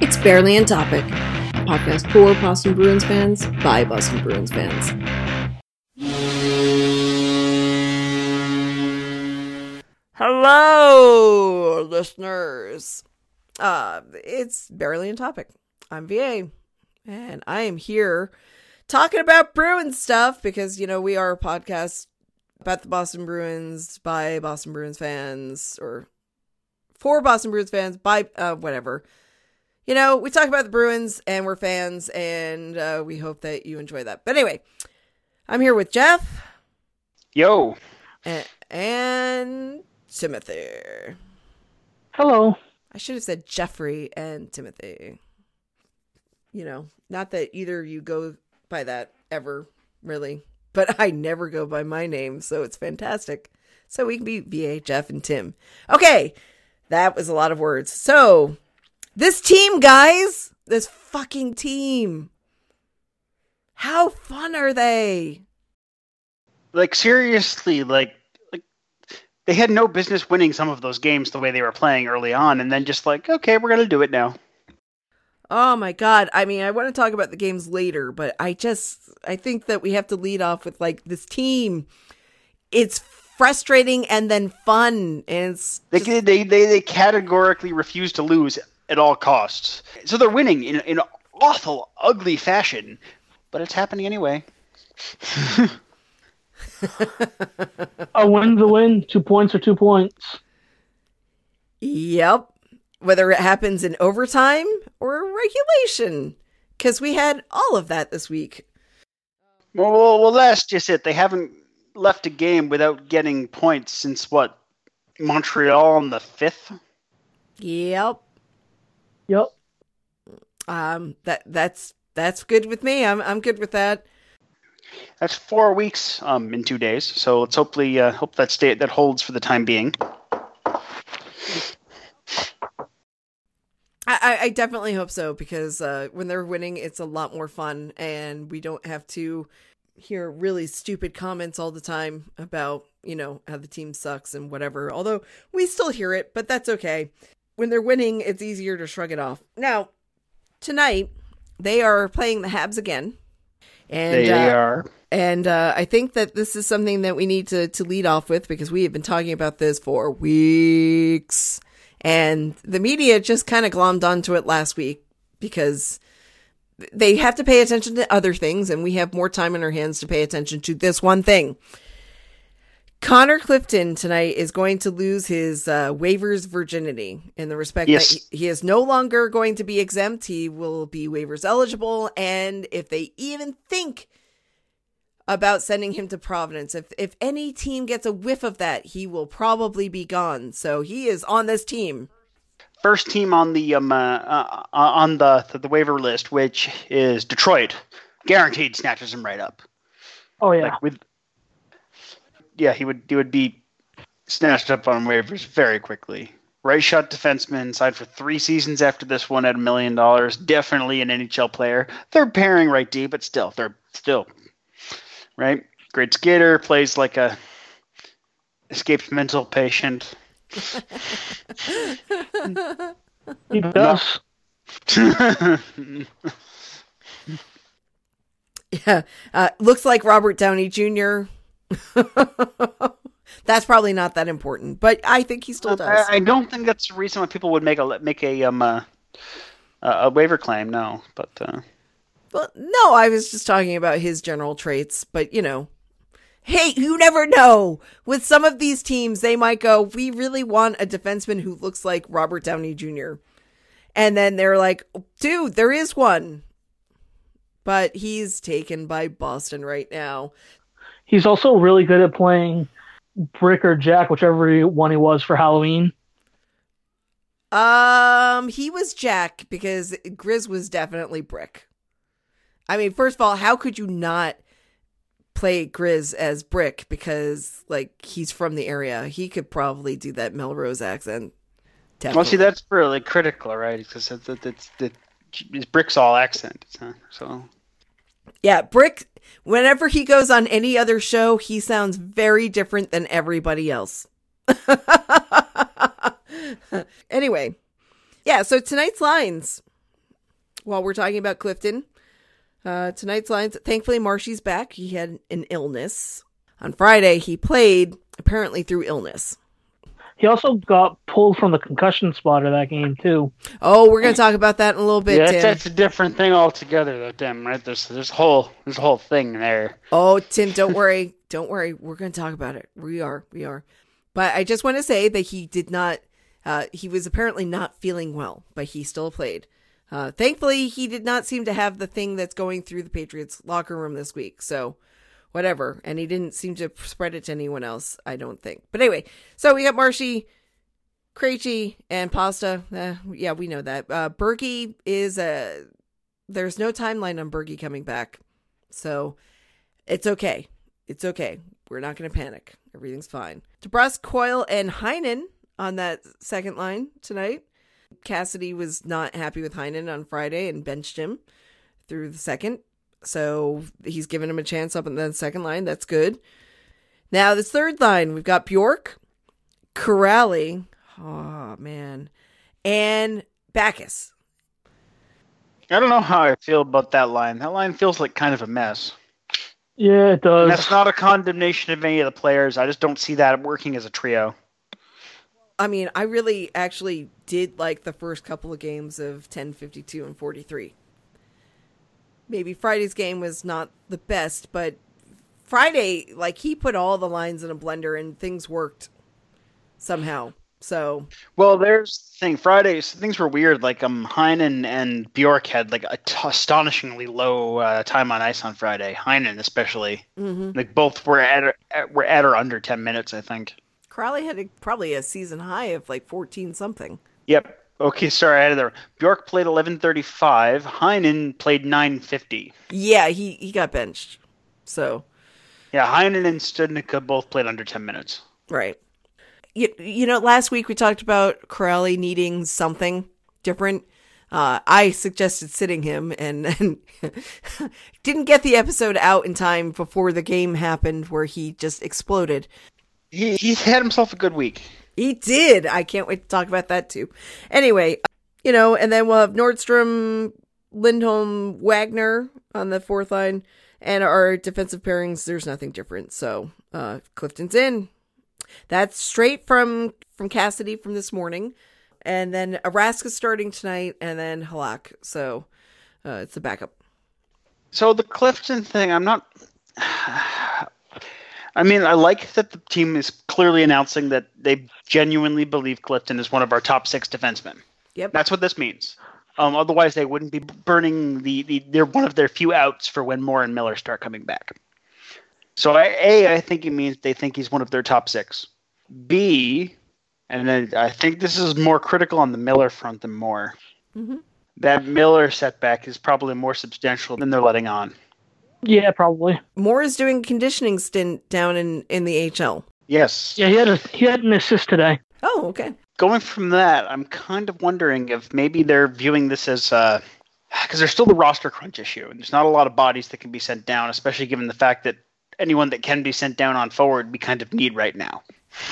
It's Barely on Topic, podcast for Boston Bruins fans by Boston Bruins fans. Hello, listeners. Uh, it's Barely on Topic. I'm VA, and I am here talking about Bruins stuff because, you know, we are a podcast about the Boston Bruins by Boston Bruins fans or for Boston Bruins fans by uh, whatever. You know, we talk about the Bruins and we're fans, and uh, we hope that you enjoy that. But anyway, I'm here with Jeff. Yo. And, and Timothy. Hello. I should have said Jeffrey and Timothy. You know, not that either of you go by that ever, really. But I never go by my name, so it's fantastic. So we can be VA, Jeff, and Tim. Okay, that was a lot of words. So, this team, guys, this fucking team. How fun are they? Like seriously, like like they had no business winning some of those games the way they were playing early on, and then just like, okay, we're gonna do it now. Oh my god. I mean, I want to talk about the games later, but I just I think that we have to lead off with like this team. It's frustrating and then fun and it's They they they, they categorically refuse to lose at all costs. So they're winning in in awful, ugly fashion, but it's happening anyway. A win's a win. Two points are two points. Yep. Whether it happens in overtime or regulation cuz we had all of that this week. Well, well, well, that's just it. They haven't left a game without getting points since what Montreal on the fifth. Yep. Yep. Um that that's that's good with me. I'm I'm good with that. That's four weeks um, in two days. So let's hopefully uh, hope that stay that holds for the time being. I, I- I definitely hope so because uh, when they're winning, it's a lot more fun, and we don't have to hear really stupid comments all the time about you know how the team sucks and whatever. Although we still hear it, but that's okay. When they're winning, it's easier to shrug it off. Now, tonight they are playing the Habs again, and they uh, are. and uh, I think that this is something that we need to to lead off with because we have been talking about this for weeks, and the media just kind of glommed onto it last week because they have to pay attention to other things, and we have more time in our hands to pay attention to this one thing. Connor Clifton tonight is going to lose his uh, waivers virginity in the respect Yes. that he, he is no longer going to be exempt. He will be waivers eligible, and if they even think about sending him to Providence. If if any team gets a whiff of that, he will probably be gone. So he is on this team. First team on the um uh, uh, on the, the the waiver list, which is Detroit, guaranteed snatches him right up. Oh yeah. Like with, yeah, he would he would be snatched up on waivers very quickly. Right shot defenseman, signed for three seasons after this one at a million dollars. Definitely an NHL player. They're pairing right D, but still, they're still right. Great skater, plays like a escaped mental patient. He does. Yeah, uh, looks like Robert Downey Jr. That's probably not that important, but I think he still does. I, I don't think that's the reason why people would make a make a um uh, a waiver claim. No, but uh, Well, no, I was just talking about his general traits, but you know, hey, you never know. With some of these teams, they might go, we really want a defenseman who looks like Robert Downey Jr. And then they're like, dude, there is one. But he's taken by Boston right now. He's also really good at playing Brick or Jack, whichever one he was for Halloween. Um, he was Jack because Grizz was definitely Brick. I mean, first of all, how could you not play Grizz as Brick because like he's from the area? He could probably do that Melrose accent. well, see, that's really critical, right? Because it's it's, it's, it's, it's Brick's all accent, huh? so Yeah, Brick, whenever he goes on any other show, he sounds very different than everybody else. anyway, yeah, so tonight's lines while we're talking about Clifton, uh, tonight's lines. Thankfully, Marshy's back. He had an illness. On Friday, he played apparently through illness. He also got pulled from the concussion spot of that game too. Oh, we're going to talk about that in a little bit, yeah, Tim. that's, that's a different thing altogether, though, Tim. Right? There's there's whole there's a whole thing there. Oh, Tim, don't worry. don't worry. We're going to talk about it. We are. We are. But I just want to say that he did not, uh, he was apparently not feeling well, but he still played. Uh, thankfully, he did not seem to have the thing that's going through the Patriots locker room this week. So, whatever. And he didn't seem to spread it to anyone else, I don't think. But anyway, so we got Marshy, Krejci, and Pasta. Uh, yeah, we know that. Uh, is a. There's no timeline on Bergie coming back. So, it's okay. It's okay. We're not going to panic. Everything's fine. DeBrusk, Coyle, and Heinen on that second line tonight. Cassidy was not happy with Heinen on Friday and benched him through the second. So he's given him a chance up in the second line. That's good. Now, this third line, we've got Bjork, Kuraly, oh man, and Backes. I don't know how I feel about that line. That line feels like kind of a mess. Yeah, it does. And that's not a condemnation of any of the players. I just don't see that working as a trio. I mean, I really actually did like the first couple of games of 10, 52, and 43. Maybe Friday's game was not the best, but Friday, like, he put all the lines in a blender and things worked somehow. So, Well, there's the thing. Fridays things were weird. Like um, Heinen and Bjork had like a t- astonishingly low uh, time on ice on Friday. Heinen especially. mhm. Like both were at, at were at or under ten minutes, I think. Kuraly had a, probably a season high of like 14 something. Yep. Okay, sorry, I had it there. Bjork played eleven thirty five. Heinen played nine fifty. Yeah, he, he got benched. So, Yeah, Heinen and Studnicka both played under ten minutes. Right. You, you know, last week we talked about Kuraly needing something different. Uh, I suggested sitting him and, and didn't get the episode out in time before the game happened where he just exploded. He he had himself a good week. He did. I can't wait to talk about that too. Anyway, you know, and then we'll have Nordstrom, Lindholm, Wagner on the fourth line, and our defensive pairings. There's nothing different. So uh, Clifton's in. That's straight from from Cassidy from this morning, and then Araska starting tonight, and then Halak. So uh, it's the backup. So the Clifton thing, I'm not. I mean, I like that the team is clearly announcing that they genuinely believe Clifton is one of our top six defensemen. Yep. That's what this means. Um, otherwise, they wouldn't be burning the, the. They're one of their few outs for when Moore and Miller start coming back. So, I, A, I think it means they think he's one of their top six. B, and then I think this is more critical on the Miller front than Moore. Mhm. That Miller setback is probably more substantial than they're letting on. Yeah, probably. Moore is doing conditioning stint down in in the HL. Yes. Yeah, he had a he had an assist today. Oh, okay. Going from that, I'm kind of wondering if maybe they're viewing this as because there's still the roster crunch issue, and there's not a lot of bodies that can be sent down, especially given the fact that anyone that can be sent down on forward we kind of need right now.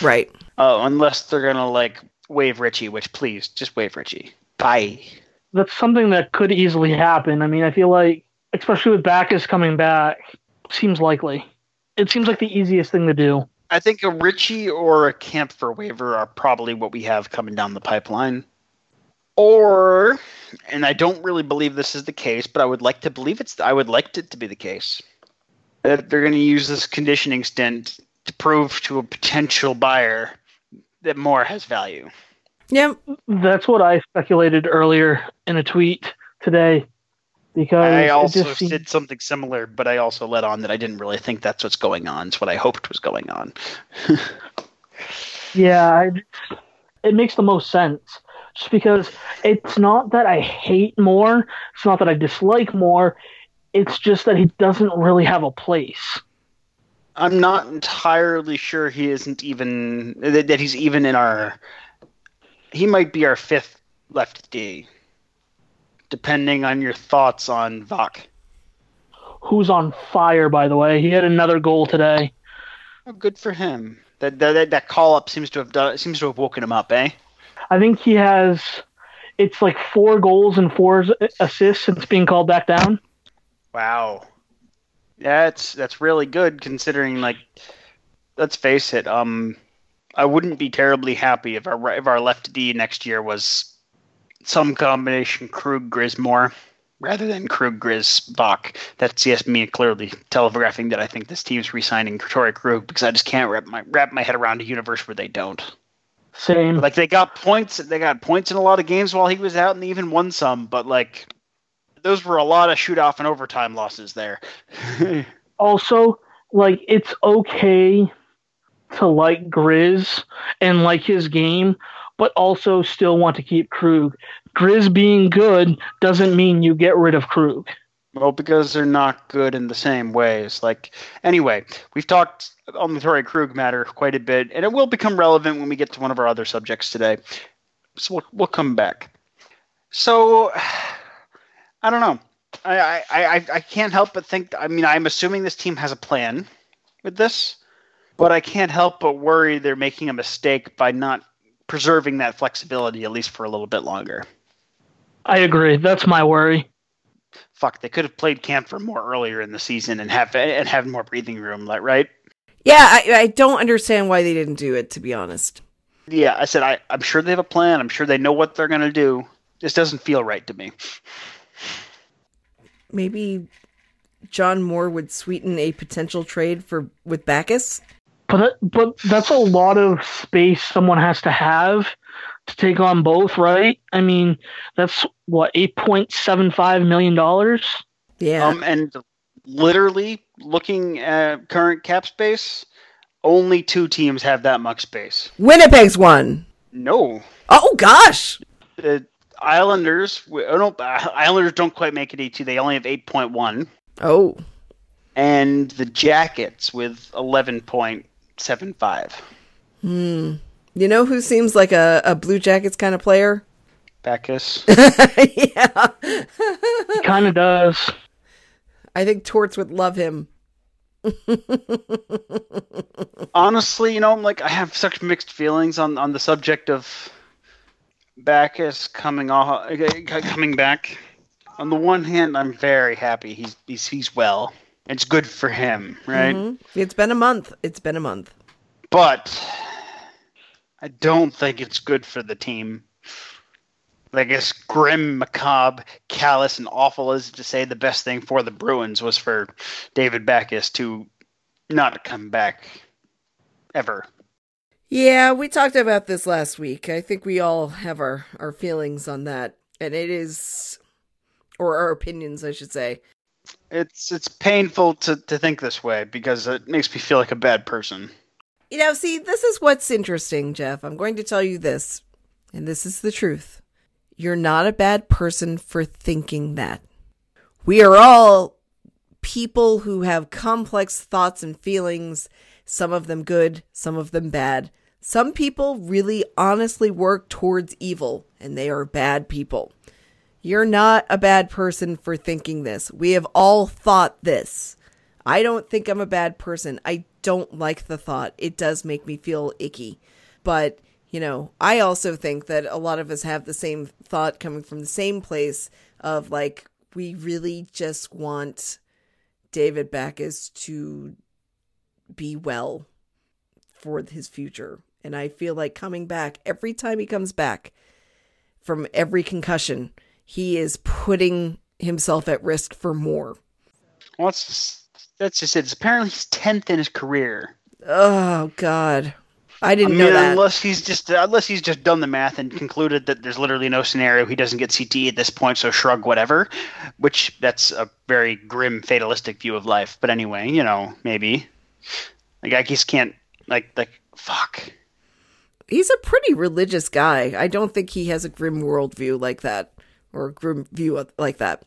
Right. Uh, unless they're gonna like waive Ritchie, which please just waive Ritchie. Bye. That's something that could easily happen. I mean, I feel like, especially with Backes coming back, seems likely. It seems like the easiest thing to do. I think a Ritchie or a Kampfer waiver are probably what we have coming down the pipeline. Or, and I don't really believe this is the case, but I would like to believe it's. I would like it to be the case that they're going to use this conditioning stint to prove to a potential buyer that Moore has value. Yeah. That's what I speculated earlier in a tweet today. Because I also seems- did something similar, but I also let on that I didn't really think that's what's going on. It's what I hoped was going on. Yeah, I, it makes the most sense. Just because it's not that I hate Moore, it's not that I dislike Moore, it's just that he doesn't really have a place. I'm not entirely sure he isn't even that, that he's even in our. He might be our fifth left D, depending on your thoughts on Vok. Who's on fire, by the way? He had another goal today. Oh, good for him. That that, that call up seems to have done seems to have woken him up, eh? I think he has, it's like four goals and four assists since being called back down. Wow. That's that's really good considering like let's face it, um I wouldn't be terribly happy if our if our left D next year was some combination Krug Grismore rather than Krug Grizz Bach. That's yes me clearly telegraphing that I think this team's re-signing Torey Krug because I just can't wrap my wrap my head around a universe where they don't. Same. Like they got points, they got points in a lot of games while he was out, and they even won some. But like, those were a lot of shoot off and overtime losses there. also, like it's okay to like Grizz and like his game, but also still want to keep Krug. Grizz being good doesn't mean you get rid of Krug. Well, because they're not good in the same ways. Like, anyway, we've talked on the Torey Krug matter quite a bit, and it will become relevant when we get to one of our other subjects today. So we'll, we'll come back. So, I don't know. I, I, I can't help but think. I mean, I'm assuming this team has a plan with this, but I can't help but worry they're making a mistake by not preserving that flexibility at least for a little bit longer. I agree. That's my worry fuck, they could have played Kampfer more earlier in the season and have and have more breathing room, like right? Yeah, I, I don't understand why they didn't do it. To be honest. Yeah, I said I, I'm sure they have a plan. I'm sure they know what they're gonna do. This doesn't feel right to me. Maybe John Moore would sweeten a potential trade for with Backes. But but that's a lot of space someone has to have to take on both, right? I mean, that's what eight point seven five million dollars. Yeah, um, and literally looking at current cap space, only two teams have that much space. Winnipeg's one. No. Oh gosh. The Islanders. Oh no, Islanders don't quite make it eight two. They only have eight point one. Oh. And the Jackets with eleven point seven five. Hmm. You know who seems like a, a Blue Jackets kind of player? Backes. yeah. He kind of does. I think Torts would love him. Honestly, you know, I'm like I have such mixed feelings on, on the subject of Backes coming off coming back. On the one hand, I'm very happy he's he's, he's well. It's good for him, right? Mm-hmm. It's been a month. It's been a month. But I don't think it's good for the team. Like as grim, macabre, callous, and awful as to say the best thing for the Bruins was for David Backes to not come back ever. Yeah, we talked about this last week. I think we all have our, our feelings on that. And it is or our opinions, I should say. It's it's painful to, to think this way because it makes me feel like a bad person. You know, see, this is what's interesting, Jeff. I'm going to tell you this, and this is the truth. You're not a bad person for thinking that. We are all people who have complex thoughts and feelings, some of them good, some of them bad. Some people really honestly work towards evil, and they are bad people. You're not a bad person for thinking this. We have all thought this. I don't think I'm a bad person. I don't like the thought. It does make me feel icky. But, you know, I also think that a lot of us have the same thought coming from the same place of like, we really just want David Backes to be well for his future. And I feel like coming back, every time he comes back from every concussion, he is putting himself at risk for more. Well, that's just it. It's apparently he's tenth in his career. Oh God, I didn't I mean, know that. Unless he's just uh, unless he's just done the math and concluded that there's literally no scenario he doesn't get CT at this point, so shrug whatever. Which that's a very grim, fatalistic view of life. But anyway, you know, maybe like I just can't like like fuck. He's a pretty religious guy. I don't think he has a grim worldview like that or a grim view like that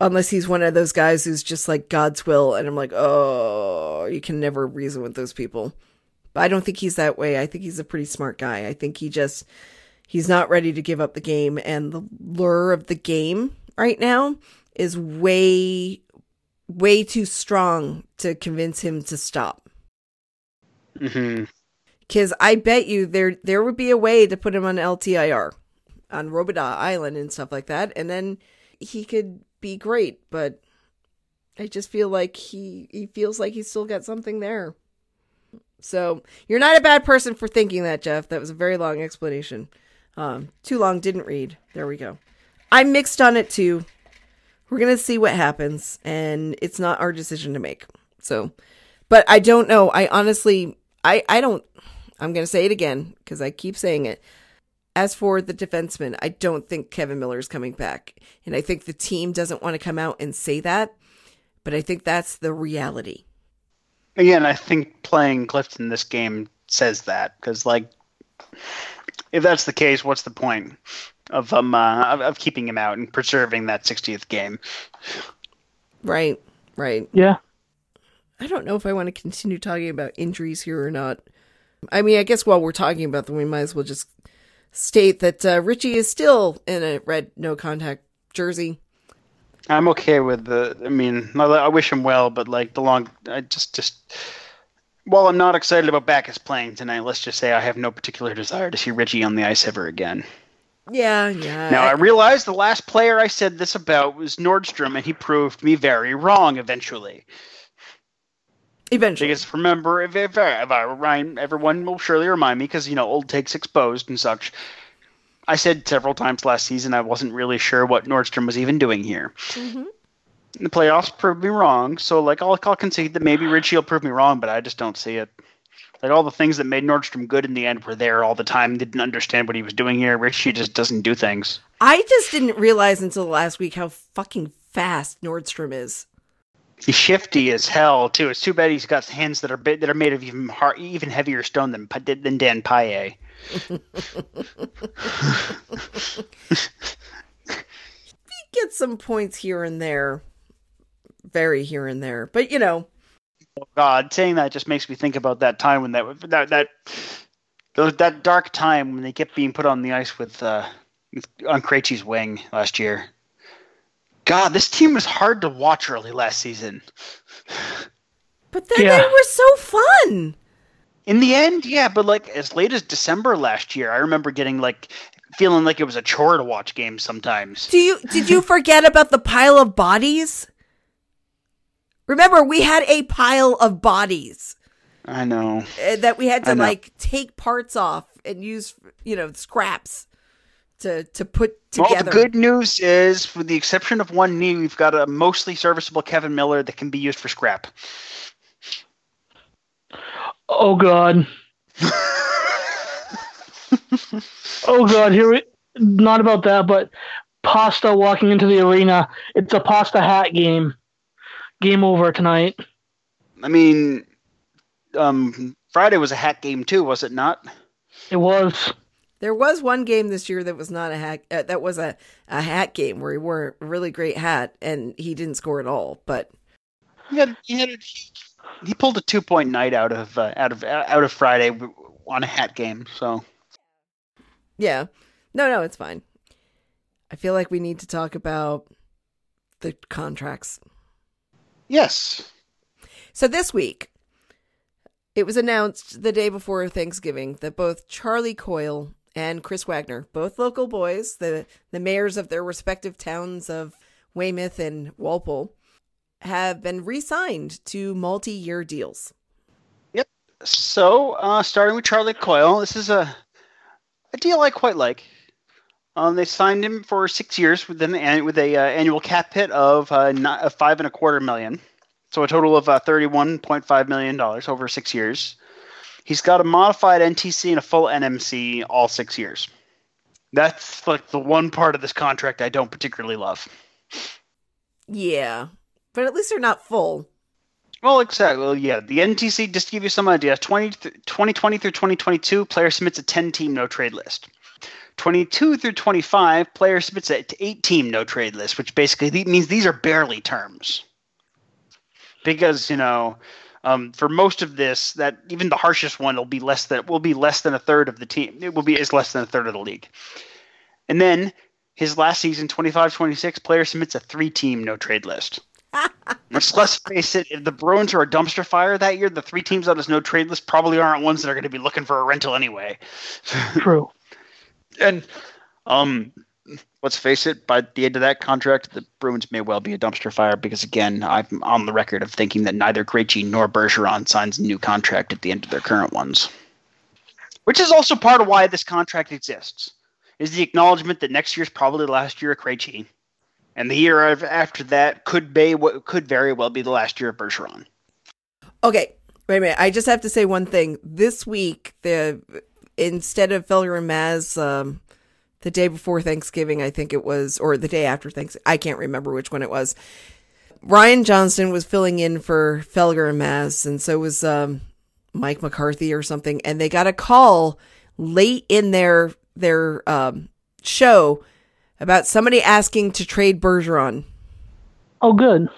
unless he's one of those guys who's just like God's will, and I'm like, oh, you can never reason with those people. But I don't think he's that way. I think he's a pretty smart guy. I think he just he's not ready to give up the game, and the lure of the game right now is way way too strong to convince him to stop. Mm-hmm. Because I bet you there there would be a way to put him on LTIR. On Robidas Island and stuff like that, and then he could be great. But I just feel like he he feels like he's still got something there. So you're not a bad person for thinking that, Jeff. That was a very long explanation. Um, too long, didn't read. There we go. I'm mixed on it too. We're gonna see what happens, and it's not our decision to make. So, but I don't know. I honestly, I I don't. I'm gonna say it again because I keep saying it. As for the defenseman, I don't think Kevan Miller is coming back, and I think the team doesn't want to come out and say that, but I think that's the reality. Again, I think playing Clifton this game says that because, like, if that's the case, what's the point of um uh, of, of keeping him out and preserving that 60th game? Right, right. Yeah. I don't know if I want to continue talking about injuries here or not. I mean, I guess while we're talking about them, we might as well just state that uh, Ritchie is still in a red no contact jersey. I'm okay with the. I mean, I, I wish him well, but like the long, I just just. While I'm not excited about Backes playing tonight, let's just say I have no particular desire to see Ritchie on the ice ever again. Yeah, yeah. Now I realize the last player I said this about was Nordstrom, and he proved me very wrong eventually. Eventually, Because remember, if, if, I- if I remind everyone will surely remind me, because you know old takes exposed and such. I said several times last season I wasn't really sure what Nordstrom was even doing here. Mhm. The playoffs proved me wrong, so like I'll, I'll concede that maybe Ritchie will prove me wrong, but I just don't see it. Like all the things that made Nordstrom good in the end were there all the time. Didn't understand what he was doing here. Ritchie just doesn't do things. I just didn't realize until last week how fucking fast Nordstrom is. He's shifty as hell too. It's too bad he's got hands that are bit, that are made of even hard, even heavier stone than than Dan Paille. He gets some points here and there, very here and there, but you know, Oh God, saying that just makes me think about that time when that that that that dark time when they kept being put on the ice with uh, on Krejci's wing last year. God, this team was hard to watch early last season. but then Yeah. they were so fun. In the end, yeah, but like as late as December last year, I remember getting like feeling like it was a chore to watch games sometimes. Do you did you forget about the pile of bodies? Remember, we had a pile of bodies I know. uh, that we had to like take parts off and use, you know, scraps to to put together. Well, the good news is, with the exception of one knee, we've got a mostly serviceable Kevan Miller that can be used for scrap. Oh God. Oh God. Here we. Not about that, but Pasta walking into the arena. It's a Pasta hat game. Game over tonight. I mean, um, Friday was a hat game too, was it not? It was. There was one game this year that was not a hat. Uh, that was a, a hat game where he wore a really great hat and he didn't score at all. But He had, he, had he pulled a two point night out of uh, out of out of Friday on a hat game. So yeah, no, no, it's fine. I feel like we need to talk about the contracts. yes, So this week, it was announced the day before Thanksgiving that both Charlie Coyle and Chris Wagner, both local boys, the the mayors of their respective towns of Weymouth and Walpole, have been re-signed to multi-year deals. Yep. So, uh, starting with Charlie Coyle, this is a a deal I quite like. Um, they signed him for six years with an with a uh, annual cap hit of uh, not, of five and a quarter million, so a total of uh, thirty one point five million dollars over six years. He's got a modified NTC and a full NMC all six years. That's like the one part of this contract I don't particularly love. Yeah, but at least they're not full. Well, exactly. Well, yeah, the NTC, just to give you some idea, 20, th- 2020 through 2022, player submits a 10 team no trade list. 22 through 25, player submits a 8 team no trade list, which basically means these are barely terms. Because, you know, um, for most of this, that even the harshest one will be less than will be less than a third of the team. It will be is less than a third of the league. And then his last season, 25-26, player submits a three team no trade list. Which, let's face it, if the Bruins are a dumpster fire that year, the three teams on his no trade list probably aren't ones that are going to be looking for a rental anyway. True. And Um, let's face it, by the end of that contract, the Bruins may well be a dumpster fire because, again, I'm on the record of thinking that neither Krejci nor Bergeron signs a new contract at the end of their current ones. Which is also part of why this contract exists, is the acknowledgement that next year's probably the last year of Krejci, and the year after that could be what could very well be the last year of Bergeron. Okay, wait a minute. I just have to say one thing. This week, the instead of Felger and Maz, um, the day before Thanksgiving, I think it was, or the day after Thanksgiving, I can't remember which one it was. Ryan Johnston was filling in for Felger and Maz, and so was um, Mike McCarthy or something, and they got a call late in their their um, show about somebody asking to trade Bergeron. Oh, good.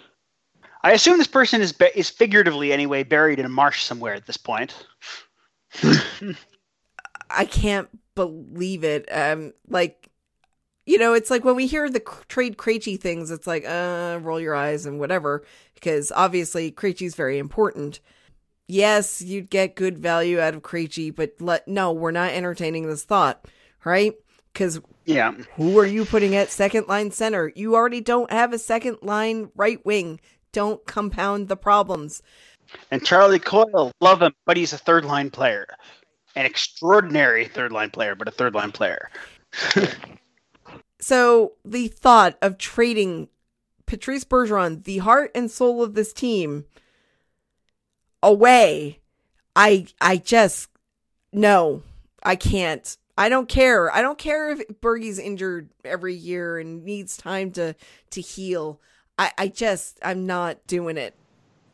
I assume this person is is figuratively anyway buried in a marsh somewhere at this point. I can't believe it. Um, like, you know, it's like when we hear the trade Krejci things, it's like, uh, roll your eyes and whatever, because obviously Krejci's very important. Yes, you'd get good value out of Krejci, but let no, we're not entertaining this thought, right? Because yeah, who are you putting at second line center? You already don't have a second line right wing. Don't compound the problems. And Charlie Coyle, love him, but he's a third line player an extraordinary third line player, but a third line player. so the thought of trading Patrice Bergeron, the heart and soul of this team, away, I I just no, I can't. I don't care. I don't care if Bergie's injured every year and needs time to to heal. I I just I'm not doing it.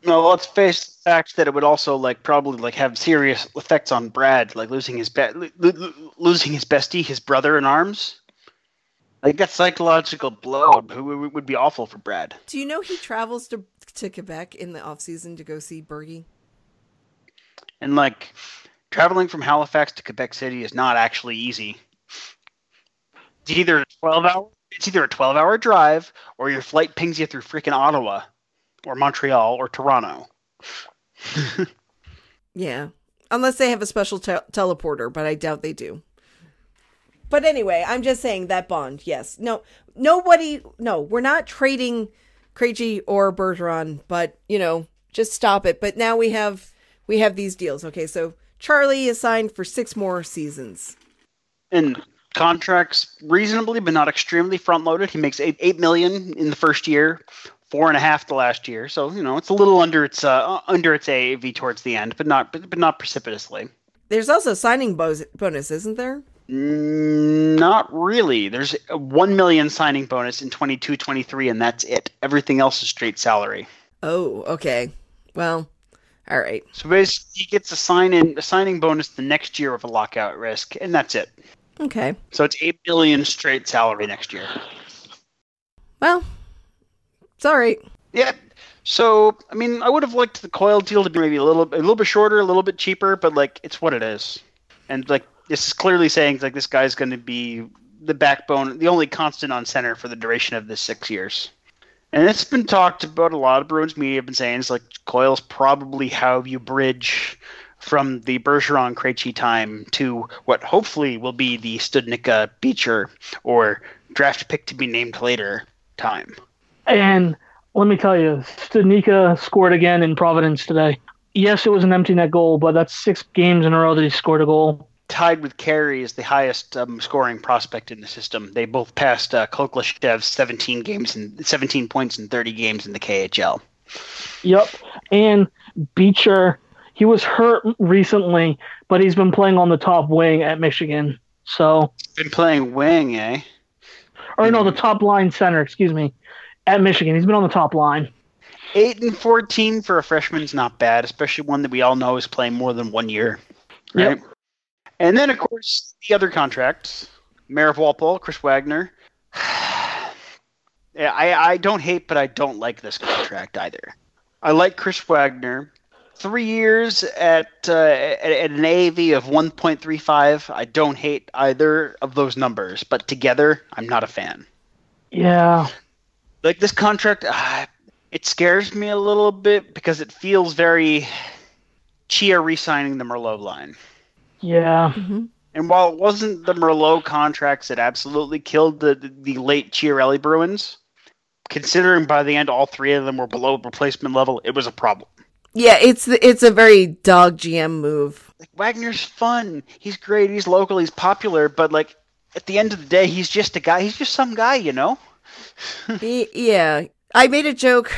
No, let's face the fact that it would also like probably like have serious effects on Brad, like losing his be- lo- losing his bestie, his brother in arms. Like that psychological blow would be awful for Brad. Do you know he travels to to Quebec in the off season to go see Bergie? And like traveling from Halifax to Quebec City is not actually easy. It's either a twelve hour it's either a twelve hour drive or your flight pings you through freaking Ottawa or Montreal or Toronto. yeah, unless they have a special te- teleporter, but I doubt they do. But anyway, I'm just saying that bond. Yes, no, nobody. No, we're not trading Krejci or Bergeron, but you know, just stop it. But now we have we have these deals. Okay, so Charlie is signed for six more seasons. And contracts reasonably but not extremely front loaded. He makes eight eight million in the first year, four and a half the last year. So you know it's a little under its uh, under its AAV towards the end, but not but, but not precipitously. There's also signing bonus, isn't there? Mm, not really. There's a 1 million signing bonus in 22 23 and that's it. Everything else is straight salary. Oh, okay. Well, all right. So basically he gets a sign in a signing bonus the next year of a lockout risk and that's it. Okay. So it's 8 billion straight salary next year. Well, Sorry. Yeah. So I mean, I would have liked the Coyle deal to be maybe a little, a little bit shorter, a little bit cheaper, but like it's what it is, and like this is clearly saying like this guy's going to be the backbone, the only constant on center for the duration of this six years. And it's been talked about a lot of Bruins media have been saying it's like Coyle's probably how you bridge from the Bergeron Krejci time to what hopefully will be the Studnicka Beecher or draft pick to be named later time. And let me tell you, Studnicka scored again in Providence today. Yes, it was an empty net goal, but that's six games in a row that he scored a goal. Tied with Carey is the highest um, scoring prospect in the system. They both passed uh, Khokhlachev's 17 games and 17 points in 30 games in the KHL. Yep, and Beecher, he was hurt recently, but he's been playing on the top wing at Michigan. So been playing wing, eh? Or no, the top line center. Excuse me at Michigan. He's been on the top line. Eight and fourteen for a freshman is not bad, especially one that we all know is playing more than one year. Right? Yep. And then, of course, the other contracts: Mayor of Walpole, Chris Wagner. yeah, I, I don't hate, but I don't like this contract either. I like Chris Wagner. Three years at, uh, at, at an AAV of 1.35. I don't hate either of those numbers, but together, I'm not a fan. Yeah like this contract, uh, it scares me a little bit because it feels very Chia re-signing the Merlot line. Yeah. Mm-hmm. And while it wasn't the Merlot contracts that absolutely killed the, the, the late Chiarelli Bruins, considering by the end all three of them were below replacement level, it was a problem. Yeah, it's it's a very dog GM move. Like Wagner's fun. He's great. He's local. He's popular. But like at the end of the day, he's just a guy. He's just some guy, you know. Yeah, I made a joke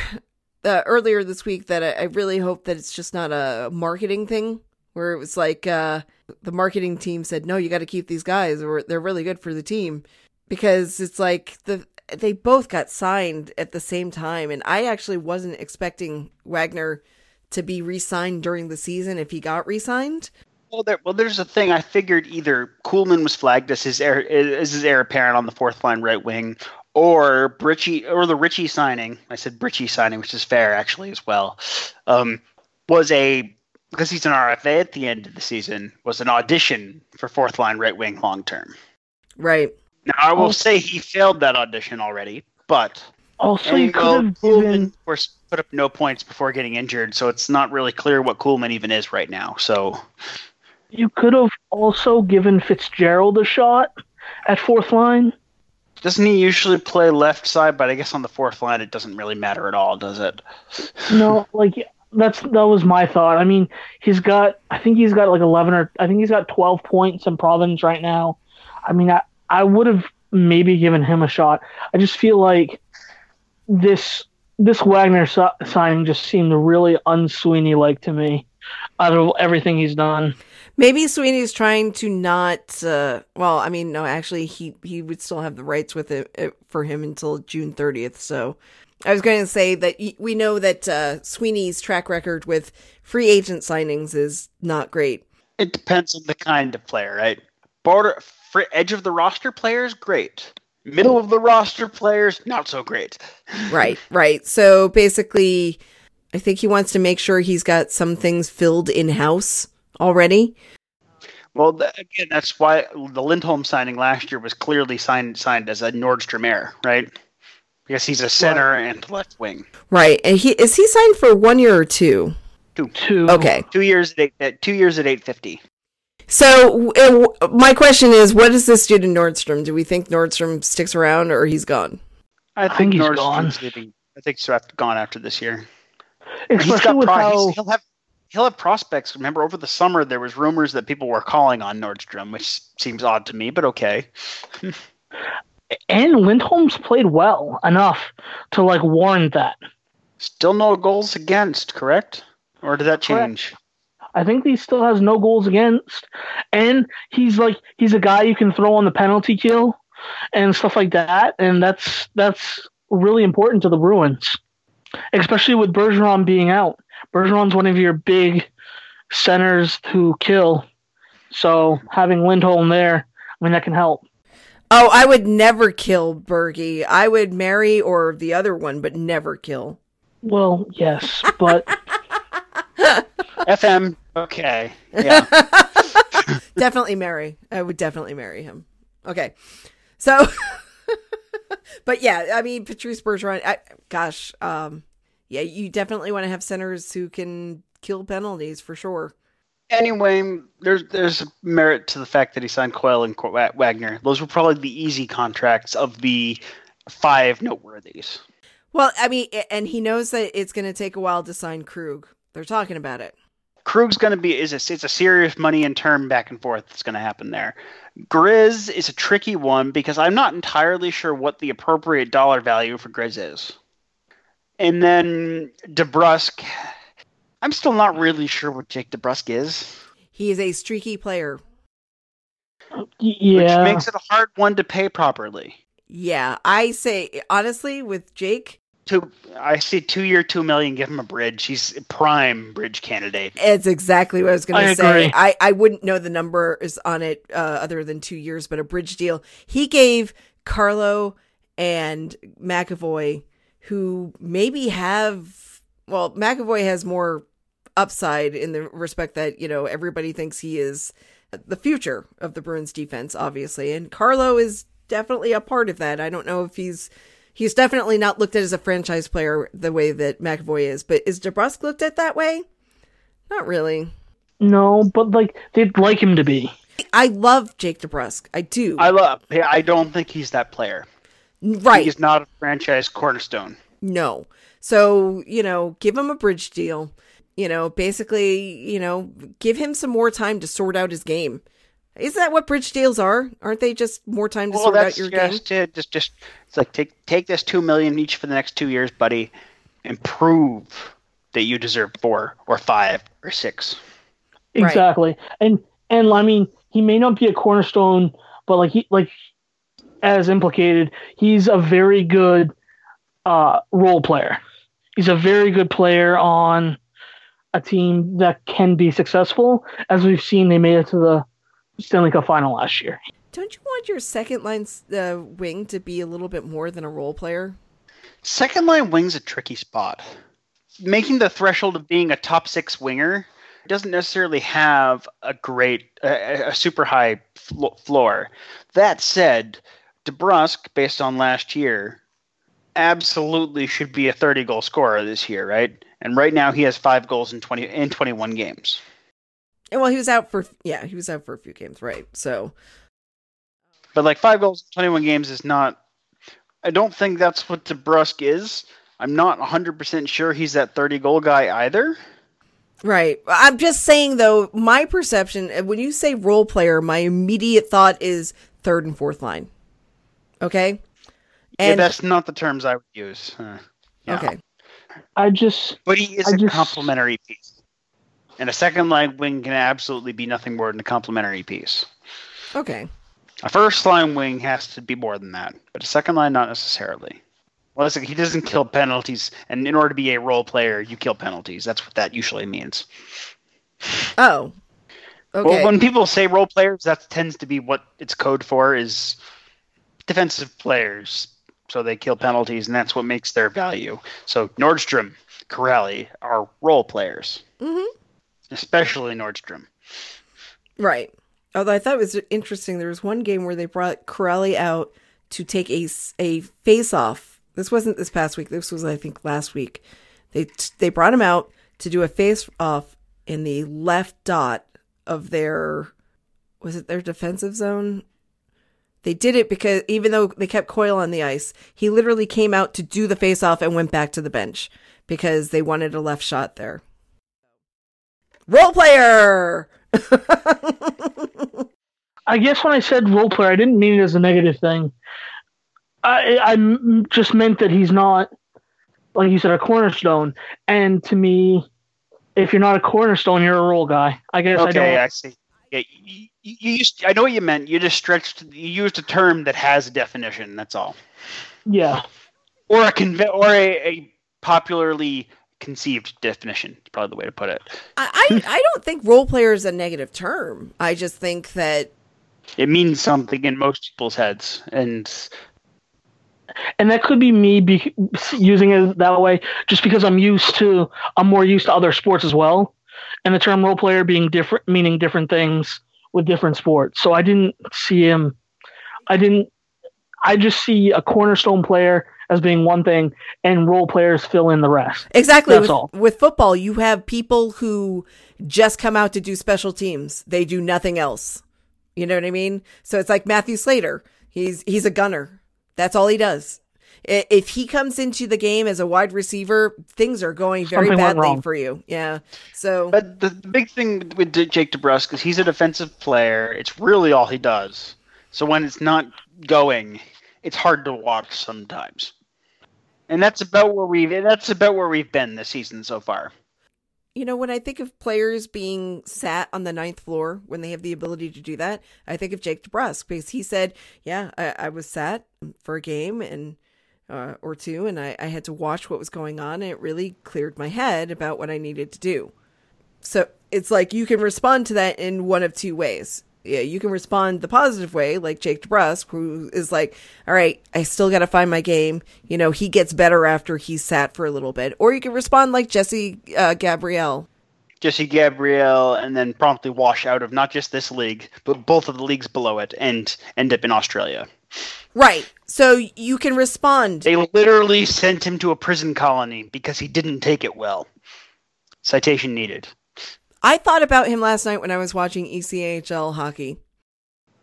uh, earlier this week that I, I really hope that it's just not a marketing thing where it was like uh, the marketing team said, "No, you got to keep these guys, or they're really good for the team," because it's like the they both got signed at the same time, and I actually wasn't expecting Wagner to be re-signed during the season if he got re-signed. Well, there, well, there's a thing. I figured either Kuhlman was flagged as his heir, as his heir apparent on the fourth line right wing, or Britchie, or the Ritchie signing. I said Britchie signing, which is fair actually as well. Um, was a because he's an RFA at the end of the season. Was an audition for fourth line right wing long term. Right. Now I will say he failed that audition already, but Also, you could have Kuhlman, given of course, put up no points before getting injured, so it's not really clear what Kuhlman even is right now. So you could have also given Fitzgerald a shot at fourth line. Doesn't he usually play left side? But I guess on the fourth line, it doesn't really matter at all, does it? No, like that's that was my thought. I mean, he's got I think he's got like 11 or I think he's got 12 points in Providence right now. I mean, I I would have maybe given him a shot. I just feel like this this Wagner si- signing just seemed really unsweeney like to me out of everything he's done. Maybe Sweeney's trying to not. Uh, well, I mean, no, actually, he he would still have the rights with it, it for him until June thirtieth. So, I was going to say that we know that uh, Sweeney's track record with free agent signings is not great. It depends on the kind of player, right? Border for edge of the roster players, great. Middle of the roster players, not so great. Right, right. So basically, I think he wants to make sure he's got some things filled in house already. Well, th- again, that's why the Lindholm signing last year was clearly signed signed as a Nordstrom heir, right? Because he's a center and left wing. Right, and he is he signed for one year or two. Two. Okay, Two years at eight, at two years at eight fifty. So w- my question is, what does this do to Nordstrom? Do we think Nordstrom sticks around or he's gone? I think he's Nordstrom's gone. leaving. I think he's after, gone after this year. He's Especially got with pro- how he's, he'll have he'll have prospects. Remember, over the summer there was rumors that people were calling on Nordstrom, which seems odd to me, but okay. and Lindholm's played well enough to like warrant that. Still no goals against, correct? Or did that Correct. change? I think he still has no goals against, and he's like he's a guy you can throw on the penalty kill and stuff like that, and that's that's really important to the Bruins, especially with Bergeron being out. Bergeron's one of your big centers to kill, so having Lindholm there, I mean that can help. Oh, I would never kill Bergie. I would marry or the other one, but never kill. Well, yes, but FM. Okay. Yeah. definitely marry. I would definitely marry him. Okay, so, but yeah, I mean Patrice Bergeron. I, gosh, um, yeah, you definitely want to have centers who can kill penalties for sure. anyway, there's there's merit to the fact that he signed Coyle and Wagner. Those were probably the easy contracts of the five noteworthies. Well, I mean, and he knows that it's going to take a while to sign Krug. They're talking about it. Krug's going to be is a, it's a serious money and term back and forth that's going to happen there. Grizz is a tricky one because I'm not entirely sure what the appropriate dollar value for Grizz is. And then DeBrusk, I'm still not really sure what Jake DeBrusk is, He is a streaky player. y- which makes it a hard one to pay properly. Yeah, I say honestly with Jake, Two, I see two year, two million. Give him a bridge. He's a prime bridge candidate. it's exactly what I was going to say. agree. I I wouldn't know the number is on it uh, other than two years, but a bridge deal. He gave Carlo and McAvoy, who maybe have well, McAvoy has more upside in the respect that you know everybody thinks he is the future of the Bruins defense, obviously, and Carlo is definitely a part of that. I don't know if he's he's definitely not looked at as a franchise player the way that McAvoy is, but is DeBrusk looked at that way? Not really. no, but like they'd like him to be. I love Jake DeBrusk. I do. I love. I don't think he's that player. Right. He's not a franchise cornerstone. No. So, you know, give him a bridge deal. You know, basically, you know, give him some more time to sort out his game. Isn't that what bridge deals are? Aren't they just more time to Well, sort out that's your game? just it. Just, just it's like take take this two million each for the next two years, buddy, and prove that you deserve four or five or six. Right. Exactly. And and I mean, he may not be a cornerstone, but like he like as implicated, he's a very good uh role player. He's a very good player on a team that can be successful. As we've seen, they made it to the Stanley Cup final last year. Don't you want your second line uh, wing to be a little bit more than a role player? Second line wing's a tricky spot. Making the threshold of being a top six winger doesn't necessarily have a great, a, a super high flo- floor. That said, DeBrusk, based on last year, absolutely should be a 30 goal scorer this year, right? And right now he has five goals in 20 in 21 games. And well, he was out for yeah, he was out for a few games, right? So But like five goals in 21 games is not. I don't think that's what DeBrusk is. I'm not 100% sure he's that 30 goal guy either. Right. I'm just saying though, my perception when you say role player, my immediate thought is third and fourth line. Okay? yeah, that's not the terms I would use. Uh, yeah. okay. I just But he is I a just- complementary piece. And a second line wing can absolutely be nothing more than a complementary piece. Okay. A first line wing has to be more than that, but a second line not necessarily. Well, it's like he doesn't kill penalties, and in order to be a role player, you kill penalties. That's what that usually means. Oh. Okay. Well, when people say role players, that tends to be what it's code for is defensive players. So they kill penalties, and that's what makes their value. So Nordstrom, Kuraly are role players, Mhm. especially Nordstrom. Right. Although I thought it was interesting, there was one game where they brought Kuraly out to take a, a face off. This wasn't this past week. This was, I think, last week. They they brought him out to do a face off in the left dot of their was it their defensive zone? They did it because even though they kept Coyle on the ice, he literally came out to do the face off and went back to the bench because they wanted a left shot there. Role player. I guess when I said role player, I didn't mean it as a negative thing. I, I just meant that he's not, like you said, a cornerstone. And to me, if you're not a cornerstone, you're a role guy. I guess I Okay, don't. I, see. Yeah, you, you, you used, I know what you meant. You just stretched. You used a term that has a definition. That's all, yeah, or a conve- or a, a popularly conceived definition. Is probably the way to put it. I, I I don't think role player is a negative term. I just think that It means something in most people's heads, and and that could be me be, using it that way, just because I'm used to. I'm more used to other sports as well, and the term role player being different, meaning different things with different sports. So I didn't see him. I didn't. I just see a cornerstone player as being one thing, and role players fill in the rest. exactly That's with, all. with football, you have people who just come out to do special teams. They do nothing else. You know what I mean? So it's like Matthew Slater. He's he's a gunner. That's all he does. I- If he comes into the game as a wide receiver, things are going very Something badly for you. Yeah. So but the, the big thing with Jake DeBrusk is he's a defensive player. It's really all he does. So when it's not going, it's hard to watch sometimes. And that's about where we that's about where we've been this season so far. You know, when I think of players being sat on the ninth floor when they have the ability to do that, I think of Jake DeBrusk because he said, "Yeah, I, I was sat for a game and uh, or two, and I, I had to watch what was going on, and it really cleared my head about what I needed to do." So it's like you can respond to that in one of two ways. Yeah, you can respond the positive way, like Jake DeBrusk, who is like, "All right, I still got to find my game." You know, he gets better after he's sat for a little bit, or you can respond like Jesse uh, Gabrielle. Jesse Gabrielle, and then promptly wash out of not just this league, but both of the leagues below it, and end up in Australia. Right. So you can respond. They literally sent him to a prison colony because he didn't take it well. Citation needed. I thought about him last night when I was watching ECHL hockey.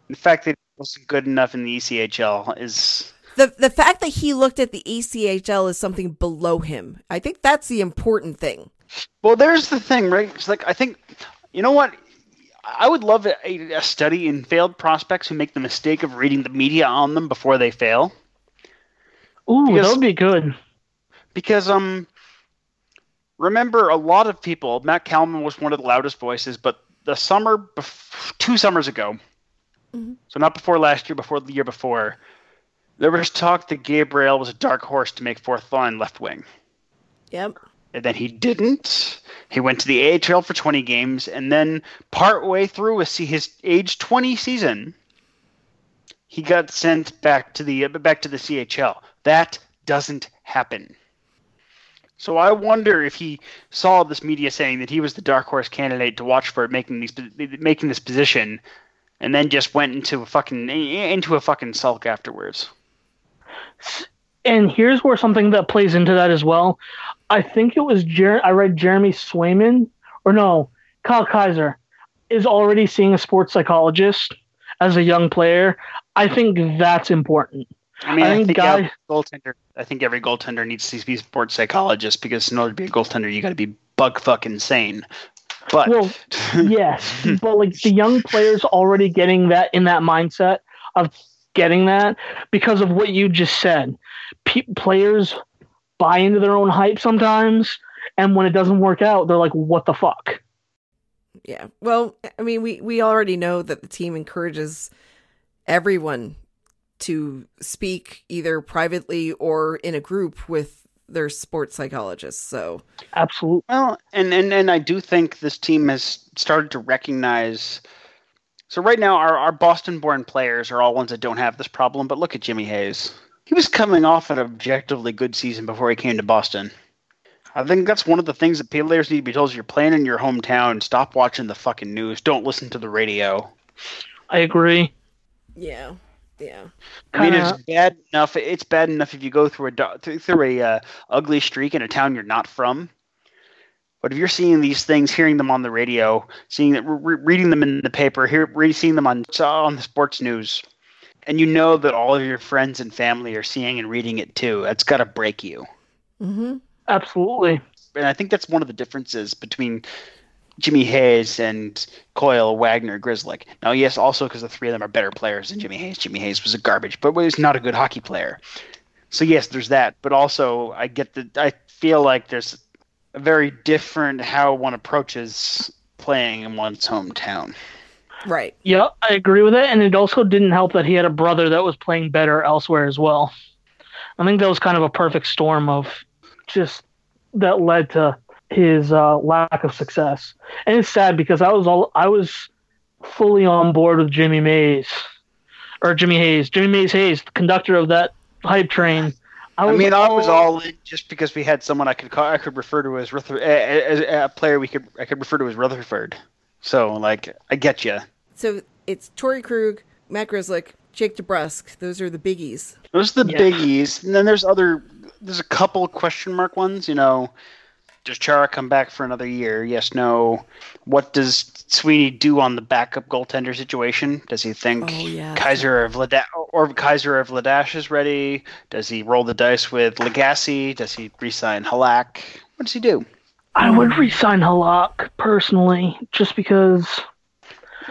The fact that he wasn't good enough in the ECHL is the the fact that he looked at the ECHL as something below him. I think that's the important thing. Well. There's the thing, right? It's like I think you know what. I would love a, a study in failed prospects who make the mistake of reading the media on them before they fail. Ooh, Because- that would be good. because um remember a lot of people matt kalman was one of the loudest voices but the summer bef- two summers ago Mhm. so not before last year before the year before there was talk that gabrielle was a dark horse to make fourth line left wing Yep. And then he didn't he went to the ahl for 20 games and then partway through his, age 20 season he got sent back to the back to the chl that doesn't happen so I wonder if he saw this media saying that he was the dark horse candidate to watch for making these making this position, and then just went into a fucking into a fucking sulk afterwards. And here's where something that plays into that as well. I think it was Jer- I read Jeremy Swayman or no, Kyle Keyser is already seeing a sports psychologist as a young player. I think that's important. I mean, I I think think, guy- every goaltender. I think every goaltender needs to be a sports psychologist because in order to be a goaltender, you got to be bug fuck insane. But Well, yes, but like the young players already getting that in that mindset of getting that because of what you just said. Pe- players buy into their own hype sometimes, and when it doesn't work out, they're like, "What the fuck." Yeah. Well, I mean, we we already know that the team encourages everyone to speak either privately or in a group with their sports psychologists. So, Absolutely. Well, and, and and I do think this team has started to recognize. So right now, our, our Boston-born players are all ones that don't have this problem. But look at Jimmy Hayes; he was coming off an objectively good season before he came to Boston. I think that's one of the things that players need to be told: is you're playing in your hometown. Stop watching the fucking news. Don't listen to the radio. I agree. yeah. Yeah. I mean, Kinda- it's bad enough. It's bad enough if you go through a through through a uh, ugly streak in a town you're not from. But if you're seeing these things, hearing them on the radio, seeing that, re- reading them in the paper, hear, re- seeing them on on the sports news, and you know that all of your friends and family are seeing and reading it too, that's got to break you. Mm-hmm. Absolutely. And I think that's one of the differences between Jimmy Hayes and Coyle, Wagner, Grzelcyk. Now, yes, also because the three of them are better players than Jimmy Hayes. Jimmy Hayes was a garbage, but was not a good hockey player. So yes, there's that. But also, I get that. I feel like there's a very different how one approaches playing in one's hometown. Right. Yeah, I agree with it. And it also didn't help that he had a brother that was playing better elsewhere as well. I think that was kind of a perfect storm of just that led to his uh, lack of success. And it's sad because I was all I was fully on board with Jimmy Mays or Jimmy Hayes, Jimmy Mays Hayes, the conductor of that hype train. I mean, I was all in just because we had someone I could call, I could refer to as Ruther, as a player we could I could refer to as Rutherford. So like, I get you. So it's Torey Krug, Matt Grzelcyk, Jake DeBrusk. Those are the biggies. Those are the Yeah. biggies, and then there's other. There's a couple question mark ones. You know, does Chara come back for another year? Yes, no. What does Sweeney do on the backup goaltender situation? Does he think Oh, yeah. Keyser of Ladash or Keyser of Ladash is ready? Does he roll the dice with Lagace? Does he resign Halak? What does he do? I would resign Halak personally, just because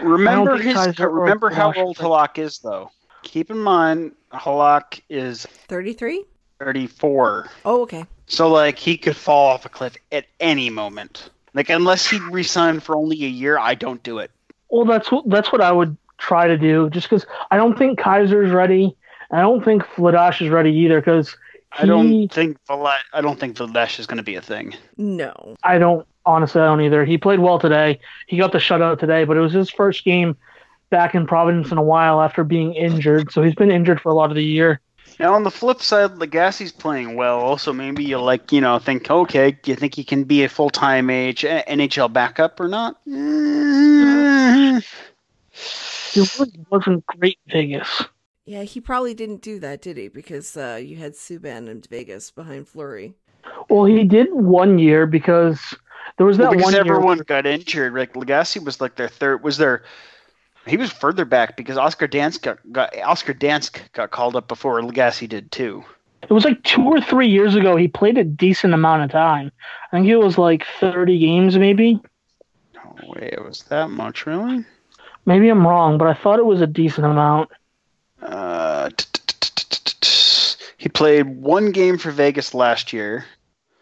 Remember his. Remember how old Halak is, though. Keep in mind, Halak is 33? 34. Oh, okay. So like he could fall off a cliff at any moment. Like unless he resigned for only a year, I don't do it. Well, that's what that's what I would try to do. Just because I don't think Keyser's ready. and I don't think Vladar is ready either. Because I don't think Vala- I don't think Vladar is going to be a thing. No. I don't honestly. I don't either. He played well today. He got the shutout today, but it was his first game back in Providence in a while after being injured. So he's been injured for a lot of the year. Now on the flip side, Lagace's playing well. Also, maybe you like you know think okay, do you think he can be a full time age NHL backup or not? He wasn't great in Vegas. Yeah, he probably didn't do that, did he? Because uh, you had Subban in Vegas behind Fleury. Well, he did one year because there was that Well, because one year. everyone got injured. Like Lagace was like their third was their He was further back because Oscar Dansk got, got Oscar Dansk got called up before Lagace did too. It was like two or three years ago. He played a decent amount of time. I think it was like thirty games, maybe. Oh wait, it was that much, really? Maybe I'm wrong, but I thought it was a decent amount. Uh, he played one game for Vegas last year,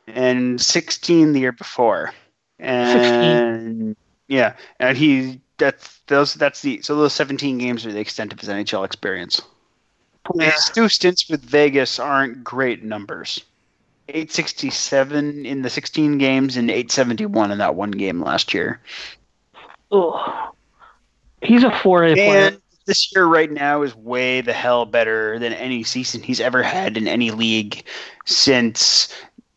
and 16 the year before. And yeah, and he that's those that's the so those 17 games are the extent of his NHL experience. His two stints with Vegas aren't great numbers. 867 in the 16 games and 871 in that one game last year. Oh, He's a 4A player. This year right now is way the hell better than any season he's ever had in any league since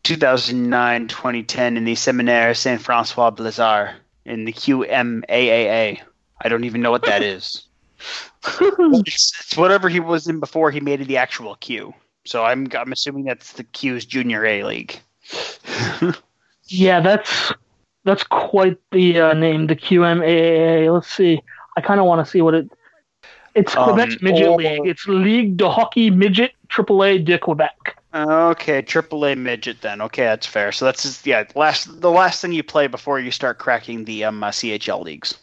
2009 2010 in the Seminaire Saint Francois Blizzard in the QMAAA. I don't even know what that is. it's, it's whatever he was in before he made it the actual Q. So I'm I'm assuming that's the Q's junior A league. yeah, that's that's quite the uh, name, the QMAAA. Let's see. I kind of want to see what it. It's Um, midget or- league. It's Ligue de Hockey Midget AAA de Quebec. Okay, AAA midget then. Okay, that's fair. So that's just, yeah, the last the last thing you play before you start cracking the um, uh, CHL leagues.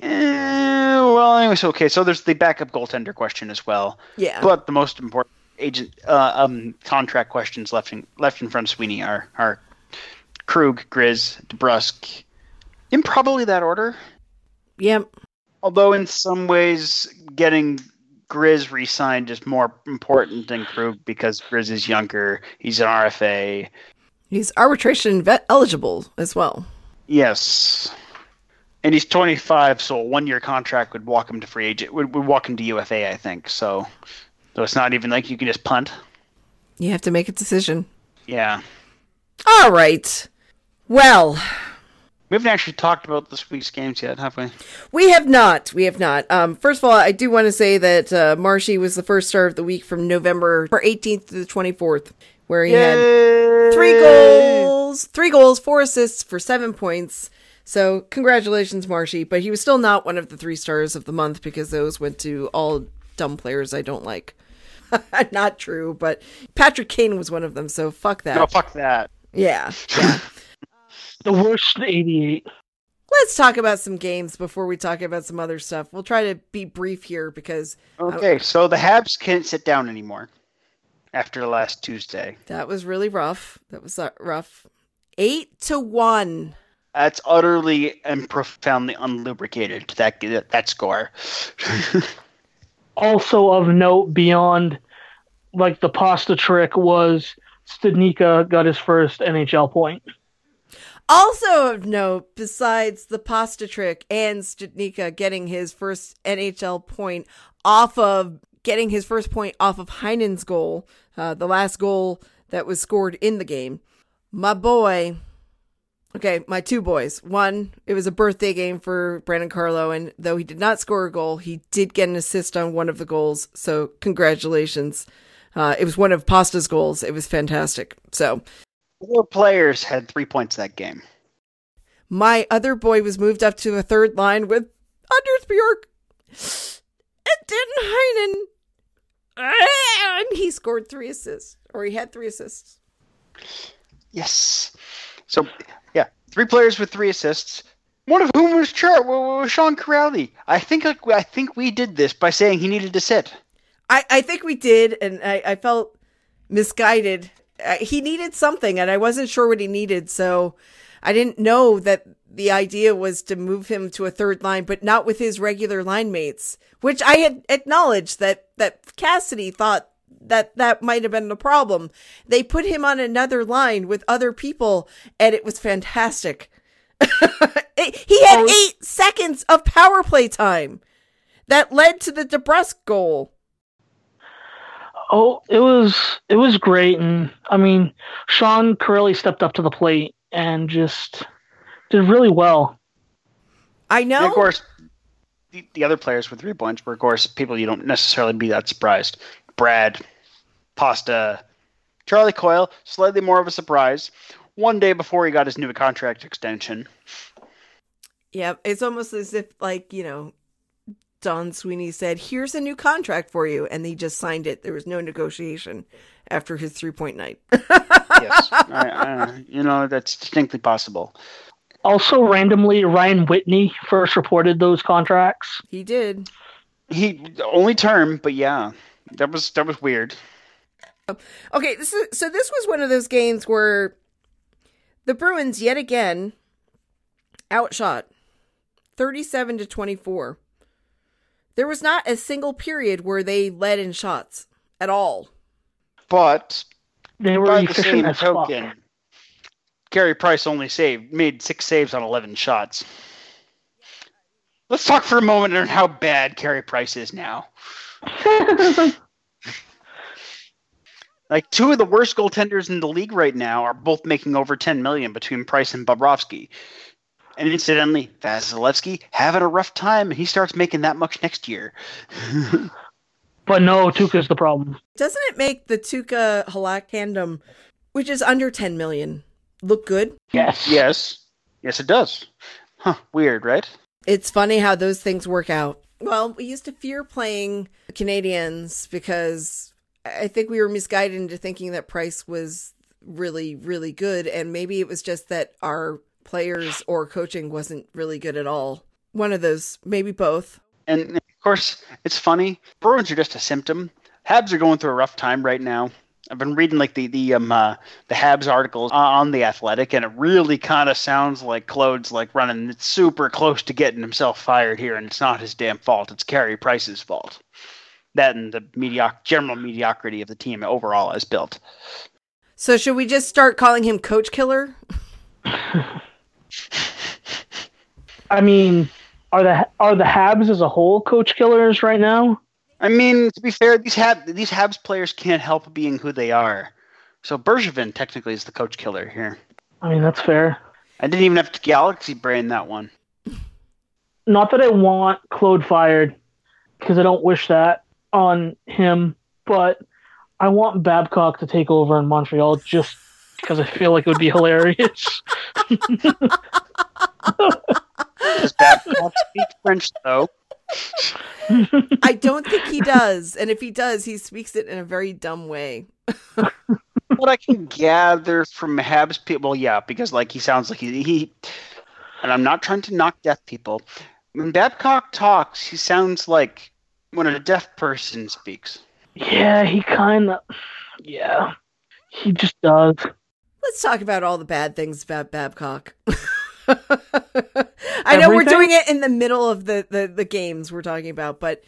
Eh, well, anyways, okay. So there's the backup goaltender question as well, Yeah. but the most important agent uh, um contract questions left in left in front of Sweeney are are Krug, Grizz, DeBrusk, in probably that order. yep. Although in some ways, getting Grizz re-signed is more important than Krug because Grizz is younger. He's an RFA. He's arbitration vet eligible as well. Yes, and he's 25, so a one-year contract would walk him to free agent. Would, would walk him to UFA, I think. So, so it's not even like you can just punt. You have to make a decision. Yeah, All right. Well, we haven't actually talked about this week's games yet, have we? we have not. We have not. Um, first of all, I do want to say that uh, Marshy was the first star of the week from November 18th to the 24th, where he had three goals, three goals, four assists for seven points. So congratulations, Marshy. But he was still not one of the three stars of the month because those went to all dumb players I don't like. not true, but Patrick Kane was one of them. So fuck that. No, fuck that. Yeah, yeah. The worst 88. Let's talk about some games before we talk about some other stuff. We'll try to be brief here because Okay, so the Habs can't sit down anymore after last Tuesday. that was really rough. That was uh, rough. Eight to one. That's utterly and profoundly unlubricated. That that score. Also of note, beyond like the pasta trick, was Studnicka got his first NHL point. Also of note, besides the pasta trick and Studnicka getting his first NHL point off of getting his first point off of Heinen's goal, uh, the last goal that was scored in the game. My boy, okay, my two boys. One, it was a birthday game for Brandon Carlo, and though he did not score a goal, he did get an assist on one of the goals. So congratulations. Uh, it was one of Pasta's goals. It was fantastic. So Four players had three points that game. my other boy was moved up to the third line with Anders Bjork and Heinen. And he scored three assists, or he had three assists. Yes. So yeah, three players with three assists. One of whom was, Char- was Sean Kuraly. I think like, I think we did this by saying he needed to sit. I, I think we did, and I, I felt misguided. He needed something, and I wasn't sure what he needed, so I didn't know that the idea was to move him to a third line, but not with his regular line mates, which I had acknowledged that that Cassidy thought that that might have been the problem. They put him on another line with other people, and it was fantastic. He had Oh. eight seconds of power play time that led to the DeBrusk goal. Oh, it was it was great, and I mean, Sean Kuraly stepped up to the plate and just did really well. I know. And of course, the, the other players with three points were, of course, people you don't necessarily be that surprised. Brad, Pasta, Charlie Coyle, slightly more of a surprise. One day before he got his new contract extension. Yeah, it's almost as if like, you know, Don Sweeney said, "Here's a new contract for you," and he just signed it. There was no negotiation after his three point night. yes, I, I, you know that's distinctly possible. Also, randomly, Ryan Whitney first reported those contracts. he did. He only term, but yeah, that was that was weird. Okay, this is so. This was one of those games where the Bruins yet again outshot thirty-seven to twenty-four. There was not a single period where they led in shots at all. But They were by the efficient same as fuck. token, Carey Price only saved made six saves on eleven shots. Let's talk for a moment on how bad Carey Price is now. Like two of the worst goaltenders in the league right now are both making over ten million between Price and Bobrovsky. And incidentally, Vasilevskiy having a rough time, he starts making that much next year. but no, Tuukka's the problem. Doesn't it make the Tuca Halak tandem, which is under ten million, look good? Yes. yes, yes, it does. Huh? Weird, right? It's funny how those things work out. Well, we used to fear playing Canadiens because I think we were misguided into thinking that Price was really, really good. And maybe it was just that our players or coaching wasn't really good at all. One of those, maybe both. And of course, it's funny. Bruins are just a symptom. Habs are going through a rough time right now. I've been reading like the the um uh, the Habs articles on the Athletic, and it really kind of sounds like Claude's like running it's super close to getting himself fired here, and it's not his damn fault. It's Carey Price's fault. That and the medioc- general mediocrity of the team overall as built. So, should we just start calling him Coach Killer? I mean, are the are the Habs as a whole coach killers right now? I mean, to be fair, these Hab these Habs players can't help being who they are. So Bergevin technically is the coach killer here. I mean, that's fair. I didn't even have to galaxy brain that one. Not that I want Claude fired, because I don't wish that on him, but I want Babcock to take over in Montreal just because I feel like it would be hilarious. Does Babcock speak French though? I don't think he does. And if he does, he speaks it in a very dumb way. what I can gather from Habs people, well, yeah, because like he sounds like he, he, and I'm not trying to knock deaf people. When Babcock talks, he sounds like when a deaf person speaks. yeah, he kind of. Yeah, he just does. Let's talk about all the bad things about Babcock. I know we're doing it in the middle of the, the, the games we're talking about, but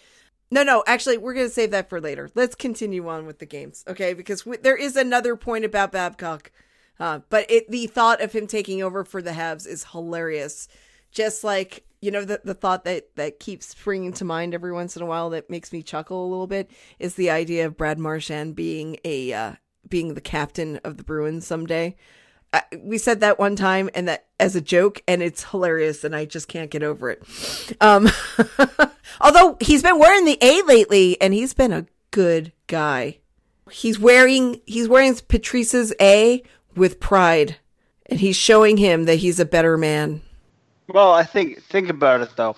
no, no, actually, we're going to save that for later. Let's continue on with the games, okay? Because w- there is another point about Babcock, uh, but it the thought of him taking over for the Habs is hilarious. Just like you know, the the thought that that keeps springing to mind every once in a while that makes me chuckle a little bit is the idea of Brad Marchand being a uh, being the captain of the Bruins someday. I, we said that one time and that as a joke and it's hilarious and I just can't get over it. Um although he's been wearing the A lately and he's been a good guy. He's wearing he's wearing Patrice's A with pride and he's showing him that he's a better man. Well, I think think about it though.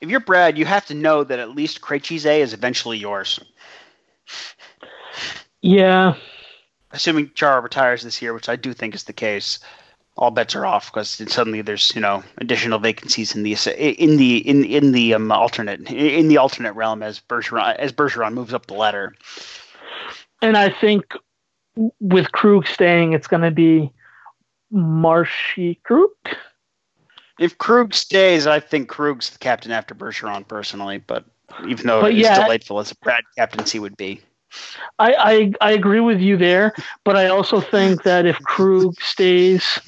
If you're Brad, you have to know that at least Krejci's A is eventually yours. Yeah, Assuming Chara retires this year, which I do think is the case. All bets are off because suddenly there's you know additional vacancies in the in the in in the um, alternate in the alternate realm as Bergeron as Bergeron moves up the ladder. and I think with Krug staying, it's going to be Marshy Krug. If Krug stays, I think Krug's the captain after Bergeron personally, but even though But it's yeah. delightful as a Brad captaincy would be. I, I I agree with you there, but I also think that if Krug stays,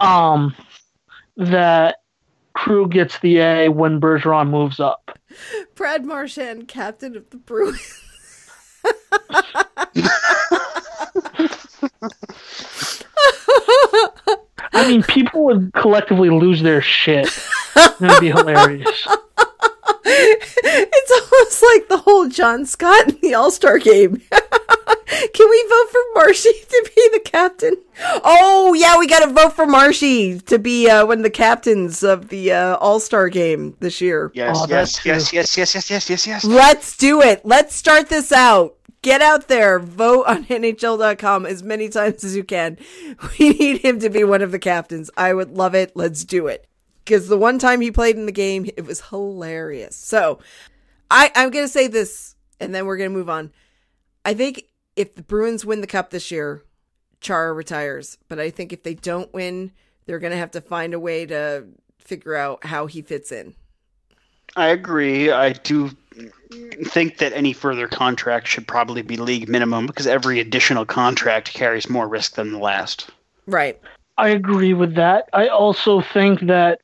um, that Krug gets the A when Bergeron moves up. Brad Marchand, captain of the Bruins. I mean, people would collectively lose their shit. It'd be hilarious. it's almost like the whole John Scott in the All Star game. Can we vote for Marshy to be the captain? Oh yeah, we got to vote for Marshy to be uh, one of the captains of the uh, All Star game this year. Yes, Oh, yes, that yes, yes, yes, yes, yes, yes, yes. Let's do it. Let's start this out. Get out there, vote on NHL.com as many times as you can. We need him to be one of the captains. I would love it. Let's do it. Because the one time he played in the game, it was hilarious. So I, I'm going to say this, and then we're going to move on. I think if the Bruins win the cup this year, Chara retires. But I think if they don't win, they're going to have to find a way to figure out how he fits in. I agree. I do think that any further contract should probably be league minimum because every additional contract carries more risk than the last. Right. I agree with that. I also think that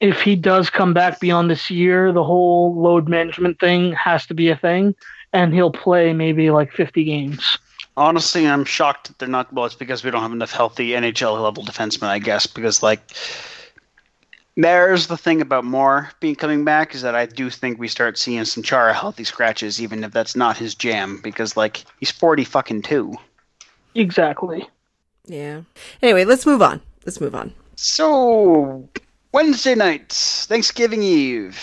if he does come back beyond this year, the whole load management thing has to be a thing, and he'll play maybe like 50 games. Honestly, I'm shocked that they're not. Well, it's because we don't have enough healthy NHL level defensemen, I guess. Because like, there's the thing about Moore being coming back is that I do think we start seeing some Chara healthy scratches, even if that's not his jam. Because like, he's forty fucking two. Exactly. Yeah. Anyway, let's move on. Let's move on. So Wednesday nights, Thanksgiving Eve,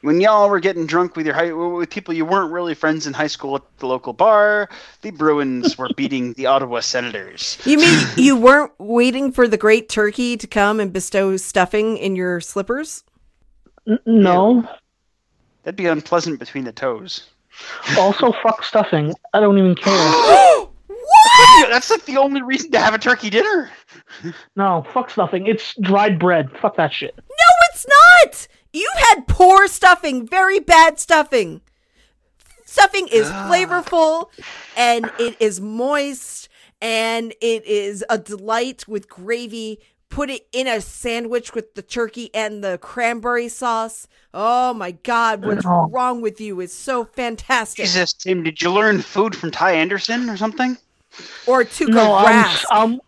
when y'all were getting drunk with your high, with people you weren't really friends in high school at the local bar, the Bruins were beating the Ottawa Senators. You mean you weren't waiting for the great turkey to come and bestow stuffing in your slippers? N- no. That'd be unpleasant between the toes. Also, fuck stuffing. I don't even care. what? That's like the only reason to have a turkey dinner. No, fuck stuffing. It's dried bread. Fuck that shit. No, it's not. You've had poor stuffing, very bad stuffing. Stuffing is flavorful and it is moist and it is a delight with gravy. Put it in a sandwich with the turkey and the cranberry sauce. Oh my God, what's Oh. wrong with you? It's so fantastic. Jesus, Tim, did you learn food from Ty Anderson or something? Or Tuukka No, I'm, I'm,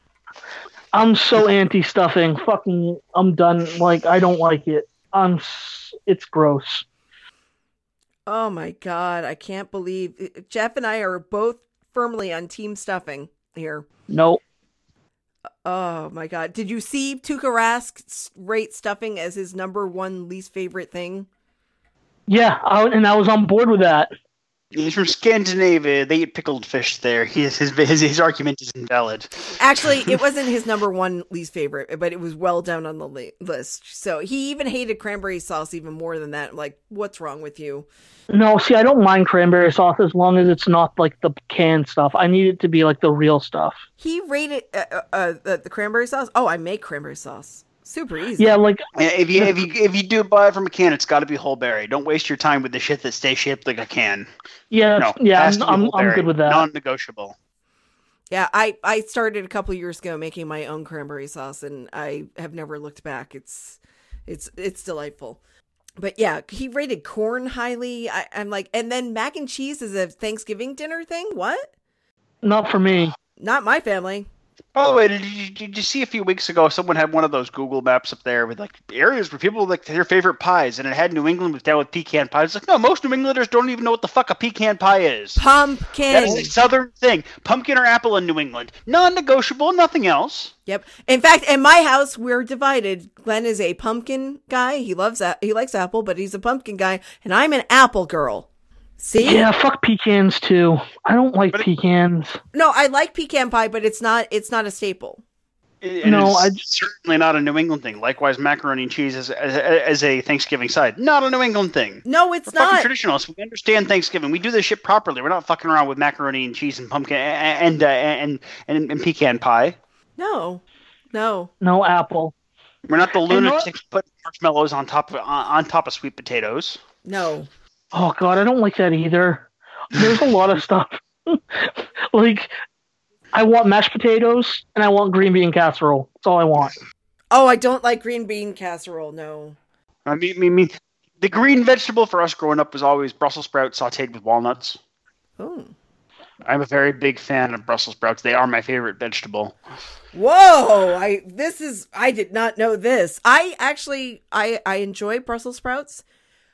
I'm so anti stuffing. Fucking, I'm done. Like, I don't like it. I'm, it's gross. Oh my god, I can't believe Jeff and I are both firmly on team stuffing here. Nope. Oh my god. Did you see Tuukka Rask rate stuffing as his number one least favorite thing? Yeah, I, and I was on board with that. He's from Scandinavia. They eat pickled fish there. His his his, his argument is invalid. Actually, it wasn't his number one least favorite, but it was well down on the list. So he even hated cranberry sauce even more than that. Like, what's wrong with you? No, see, I don't mind cranberry sauce as long as it's not like the canned stuff. I need it to be like the real stuff. He rated uh, uh, uh, the, the cranberry sauce. Oh, I make cranberry sauce. Super easy. Yeah, like Yeah, If you if you if you do buy it from a can, it's got to be whole berry. Don't waste your time with the shit that stays shaped like a can. yeah, No, yeah, I'm, I'm, I'm good with that. Non-negotiable. Yeah, I I started a couple years ago making my own cranberry sauce, and I have never looked back. It's it's it's delightful. But yeah, he rated corn highly. I, I'm like, and then mac and cheese is a Thanksgiving dinner thing. What? Not for me. Not my family. By the way, did you, did you see a few weeks ago someone had one of those Google Maps up there with like areas where people like their favorite pies, and it had New England was down with pecan pie. It's like no, most New Englanders don't even know what the fuck a pecan pie is. Pumpkin. That is a southern thing. Pumpkin or apple in New England, non-negotiable. Nothing else. Yep. In fact, in my house, we're divided. Glenn is a pumpkin guy. He loves that. He likes apple, but he's a pumpkin guy, and I'm an apple girl. See? Yeah, fuck pecans too. I don't like But it- pecans. No, I like pecan pie, but it's not. It's not a staple. And No, it's I- certainly not a New England thing. Likewise, macaroni and cheese as, as, as a Thanksgiving side, not a New England thing. No, it's We're fucking not. traditionalists. We understand Thanksgiving. We do this shit properly. We're not fucking around with macaroni and cheese and pumpkin and uh, and, and and pecan pie. No, no. No apple. We're not the And what- lunatics putting marshmallows on top of on, on top of sweet potatoes. No. Oh god, I don't like that either. There's a lot of stuff. like I want mashed potatoes and I want green bean casserole. That's all I want. Oh, I don't like green bean casserole. No. I mean, I mean, I mean, the green vegetable for us growing up was always Brussels sprouts sautéed with walnuts. Oh. I'm a very big fan of Brussels sprouts. They are my favorite vegetable. Whoa! I this is I did not know this. I actually I I enjoy Brussels sprouts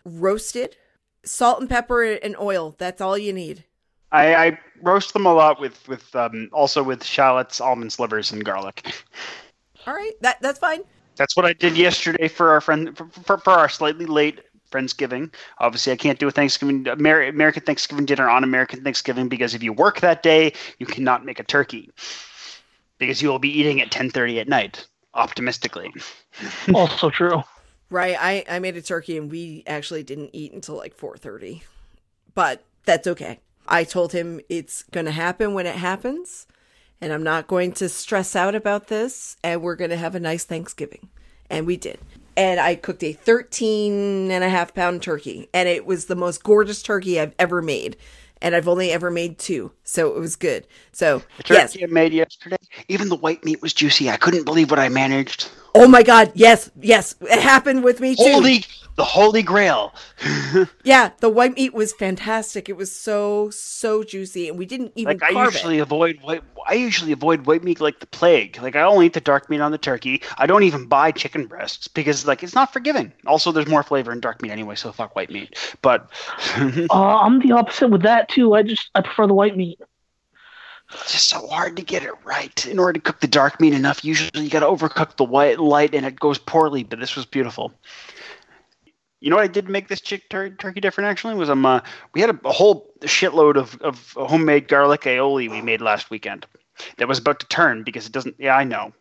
roasted, salt and pepper and oil. That's all you need. I, I roast them a lot with with um, also with shallots, almond slivers, and garlic. All right, that that's fine. That's what I did yesterday for our friend for, for, for our slightly late Friendsgiving. Obviously, I can't do a Thanksgiving Amer- American Thanksgiving dinner on American Thanksgiving because if you work that day, you cannot make a turkey because you will be eating at 10:30 at night. Optimistically, Also true. Right. I I made a turkey and we actually didn't eat until like 4:30. But that's okay. I told him it's going to happen when it happens and I'm not going to stress out about this and we're going to have a nice Thanksgiving. And we did. And I cooked a 13 and a half pound turkey and it was the most gorgeous turkey I've ever made. And I've only ever made two, so it was good. So the yes, I made yesterday, even the white meat was juicy. I couldn't believe what I managed. oh my God, yes, yes, it happened with me too. Holy, the holy grail. Yeah, the white meat was fantastic. It was so so juicy, and we didn't even Like I usually it. avoid white. I usually avoid white meat like the plague. Like I only eat the dark meat on the turkey. I don't even buy chicken breasts because like it's not forgiving. Also, there's more flavor in dark meat anyway, so fuck white meat. But Uh, I'm the opposite with that too. I just I prefer the white meat. It's just so hard to get it right. In order to cook the dark meat enough, usually you got to overcook the white light, and it goes poorly. But this was beautiful. You know what I did make this chick tur- turkey different actually was um uh, we had a, a whole shitload of, of homemade garlic aioli we made last weekend that was about to turn because it doesn't yeah I know.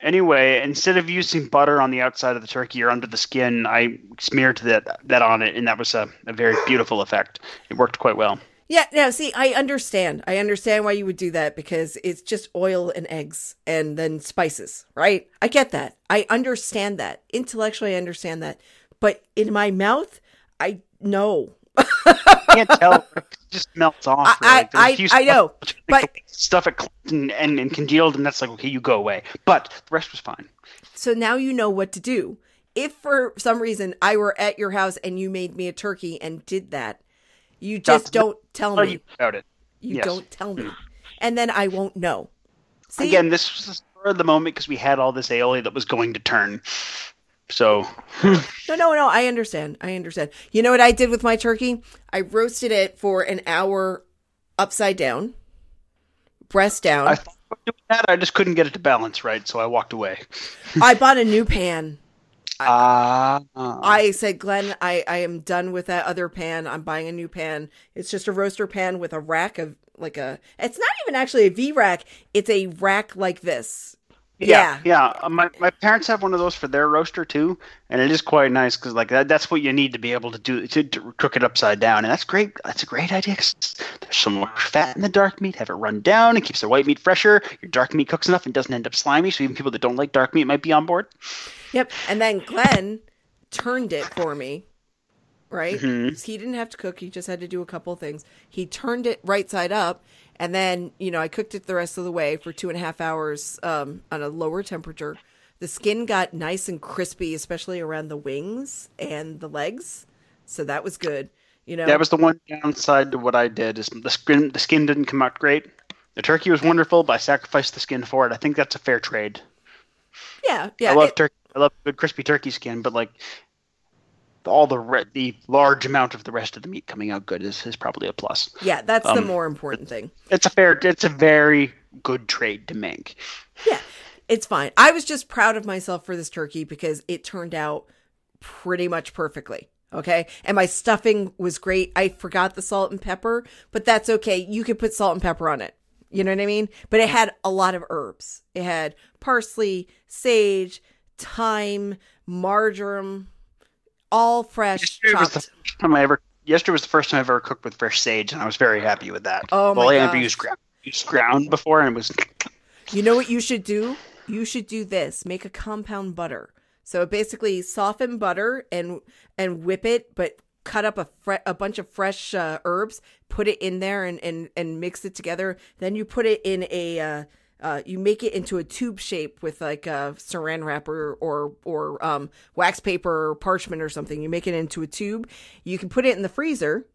Anyway, instead of using butter on the outside of the turkey or under the skin, I smeared that that on it, and that was a, a very beautiful effect. It worked quite well. Yeah, no, see, I understand. I understand why you would do that because it's just oil and eggs and then spices, right? I get that. I understand that. Intellectually, I understand that. But in my mouth, I know. can't tell. It just melts off. I- really. There's a I- few I know, stuff- but- stuff it and, and, and congealed, and that's like okay, you go away. But the rest was fine. So now you know what to do. If for some reason I were at your house and you made me a turkey and did that, you just don't tell Tell me. about it. You Yes. don't tell me. And then I won't know. See? Again, this was of the moment because we had all this aioli that was going to turn. So No, no, no. I understand. I understand. You know what I did with my turkey? I roasted it for an hour upside down, breast down. I I, thought about doing that. I just couldn't get it to balance right, so I walked away. I bought a new pan. Ah, I said, Glenn, I, I am done with that other pan. I'm buying a new pan. It's just a roaster pan with a rack of like a. It's not even actually a V rack. It's a rack like this. Yeah, yeah. Uh, my my parents have one of those for their roaster too, and it is quite nice because like that, that's what you need to be able to do to, to cook it upside down, and that's great. That's a great idea. 'cause there's so much fat in the dark meat. Have it run down. It keeps the white meat fresher. Your dark meat cooks enough and doesn't end up slimy, so even people that don't like dark meat might be on board. Yep. And then Glenn turned it for me. Right? Mhm. He didn't have to cook. He just had to do a couple of things. He turned it right side up. And then, you know, I cooked it the rest of the way for two and a half hours um, on a lower temperature. The skin got nice and crispy, especially around the wings and the legs. So that was good. You know, That was the one downside to what I did is the skin the skin didn't come out great. The turkey was wonderful, but I sacrificed the skin for it. I think that's a fair trade. yeah, yeah. I love it- turkey. I love good crispy turkey skin, but like all the re- the large amount of the rest of the meat coming out good is, is probably a plus. yeah, that's the um, more important thing. It's a fair. It's a very good trade to make. Yeah, it's fine. I was just proud of myself for this turkey because it turned out pretty much perfectly. Okay. And my stuffing was great. I forgot the salt and pepper, but that's okay. You could put salt and pepper on it. You know what I mean? But it had a lot of herbs. It had parsley, sage, thyme, marjoram, all fresh Yesterday was the first time I ever. Yesterday was the first time I ever cooked with fresh sage, and I was very happy with that. Oh my well, I never used ground, used ground before, and it was You know what you should do? You should do this. Make a compound butter. So basically, soften butter and and whip it, but cut up a fre- a bunch of fresh uh, herbs, put it in there, and, and and mix it together. Then you put it in a. Uh, uh, you make it into a tube shape with like a saran wrap or or, um, wax paper or parchment or something. You make it into a tube. You can put it in the freezer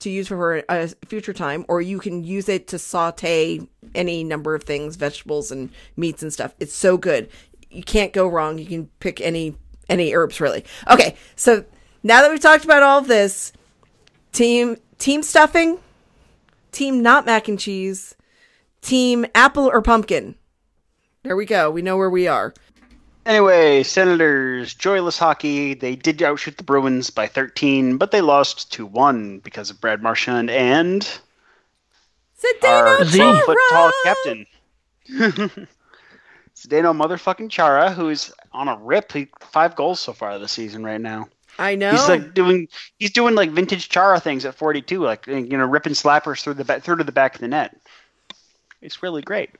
to use for a future time, or you can use it to saute any number of things, vegetables and meats and stuff. It's so good. You can't go wrong. You can pick any any herbs really. Okay, so now that we've talked about all of this, team team stuffing, team not mac and cheese, team apple or pumpkin. There we go. We know where we are. Anyway, Senators, joyless hockey. They did outshoot the Bruins by 13, but they lost 2 1 because of Brad Marchand and Zdeno our Zeke. foot tall captain. Zdeno motherfucking Chara, who's on a rip. He, five goals so far this season right now. I know. He's like doing he's doing like vintage Chara things at 42, like you know ripping slappers through the back, through to the back of the net. It's really great.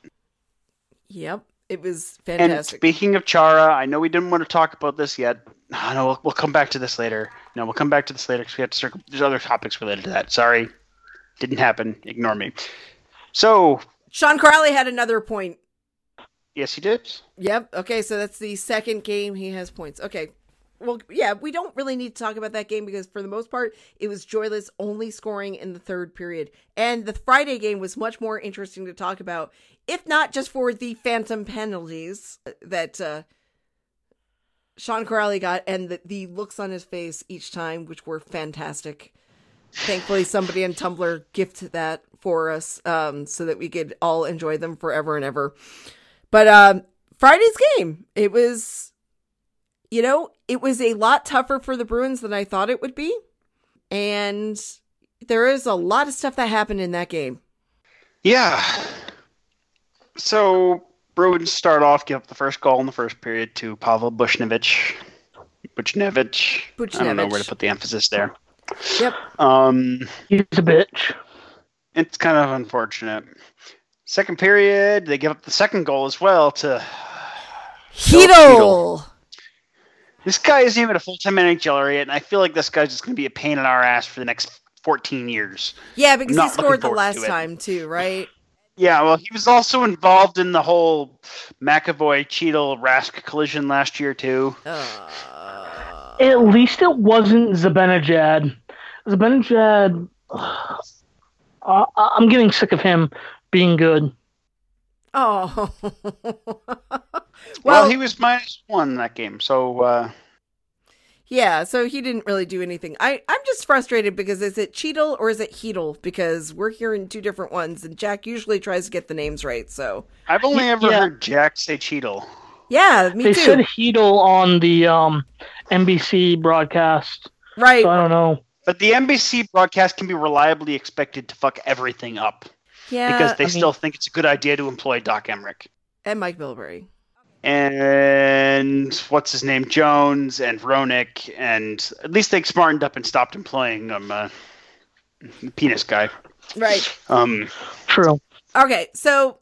yep. It was fantastic. And fantastic. speaking of Chara, I know we didn't want to talk about this yet. I know we'll, we'll come back to this later. No, we'll come back to this later because we have to circle. There's other topics related to that. Sorry, didn't happen. Ignore me. So Sean Kuraly had another point. yes, he did. Yep. Okay, so that's the second game he has points. Okay. Well, yeah, we don't really need to talk about that game because for the most part, it was joyless, only scoring in the third period. And the Friday game was much more interesting to talk about, if not just for the phantom penalties that uh, Sean Kuraly got and the, the looks on his face each time, which were fantastic. Thankfully, somebody in Tumblr gifted that for us um, so that we could all enjoy them forever and ever. But um, Friday's game, it was, you know, it was a lot tougher for the Bruins than I thought it would be. And there is a lot of stuff that happened in that game. Yeah. So Bruins start off, give up the first goal in the first period to Pavel Buchnevich. Buchnevich. I don't know where to put the emphasis there. Yep. Um, He's a bitch. it's kind of unfortunate. Second period, they give up the second goal as well to. Heedle. This guy isn't even a full time NHLer yet, and I feel like this guy's just going to be a pain in our ass for the next 14 years. Yeah, because he scored the last to time too, right? Yeah, well, he was also involved in the whole McAvoy Cheadle Rask collision last year, too. Uh, At least it wasn't Zibanejad. Zibanejad. Uh, I'm getting sick of him being good. oh. Well, well, he was minus one that game, so uh, yeah, so he didn't really do anything. I, I'm just frustrated because is it Cheadle or is it Heedle? Because we're hearing two different ones, and Jack usually tries to get the names right. So, I've only Y- ever yeah. heard Jack say Cheadle. yeah, me they too. said Heedle on the um, NBC broadcast, right. so I don't know. But the NBC broadcast can be reliably expected to fuck everything up yeah. because they I mean- still think it's a good idea to employ Doc Emrick. and Mike Milbury. And what's his name? Jones and Roenick, and at least they smartened up and stopped employing um, uh, the penis guy. Right. Um, True. Okay, so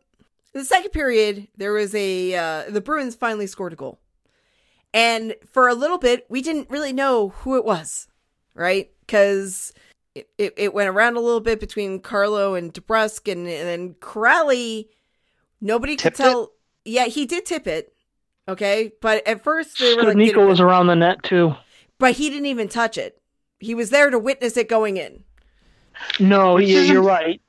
the second period, there was a uh, the Bruins finally scored a goal, and for a little bit, we didn't really know who it was, right? Because it, it, it went around a little bit between Carlo and DeBrusk, and, and then Kuraly. Nobody could Tipped it? tell. Yeah, he did tip it. Okay, but at first they were like, Nico was around the net too. but he didn't even touch it. He was there to witness it going in. No, Which you- isn't- you're right.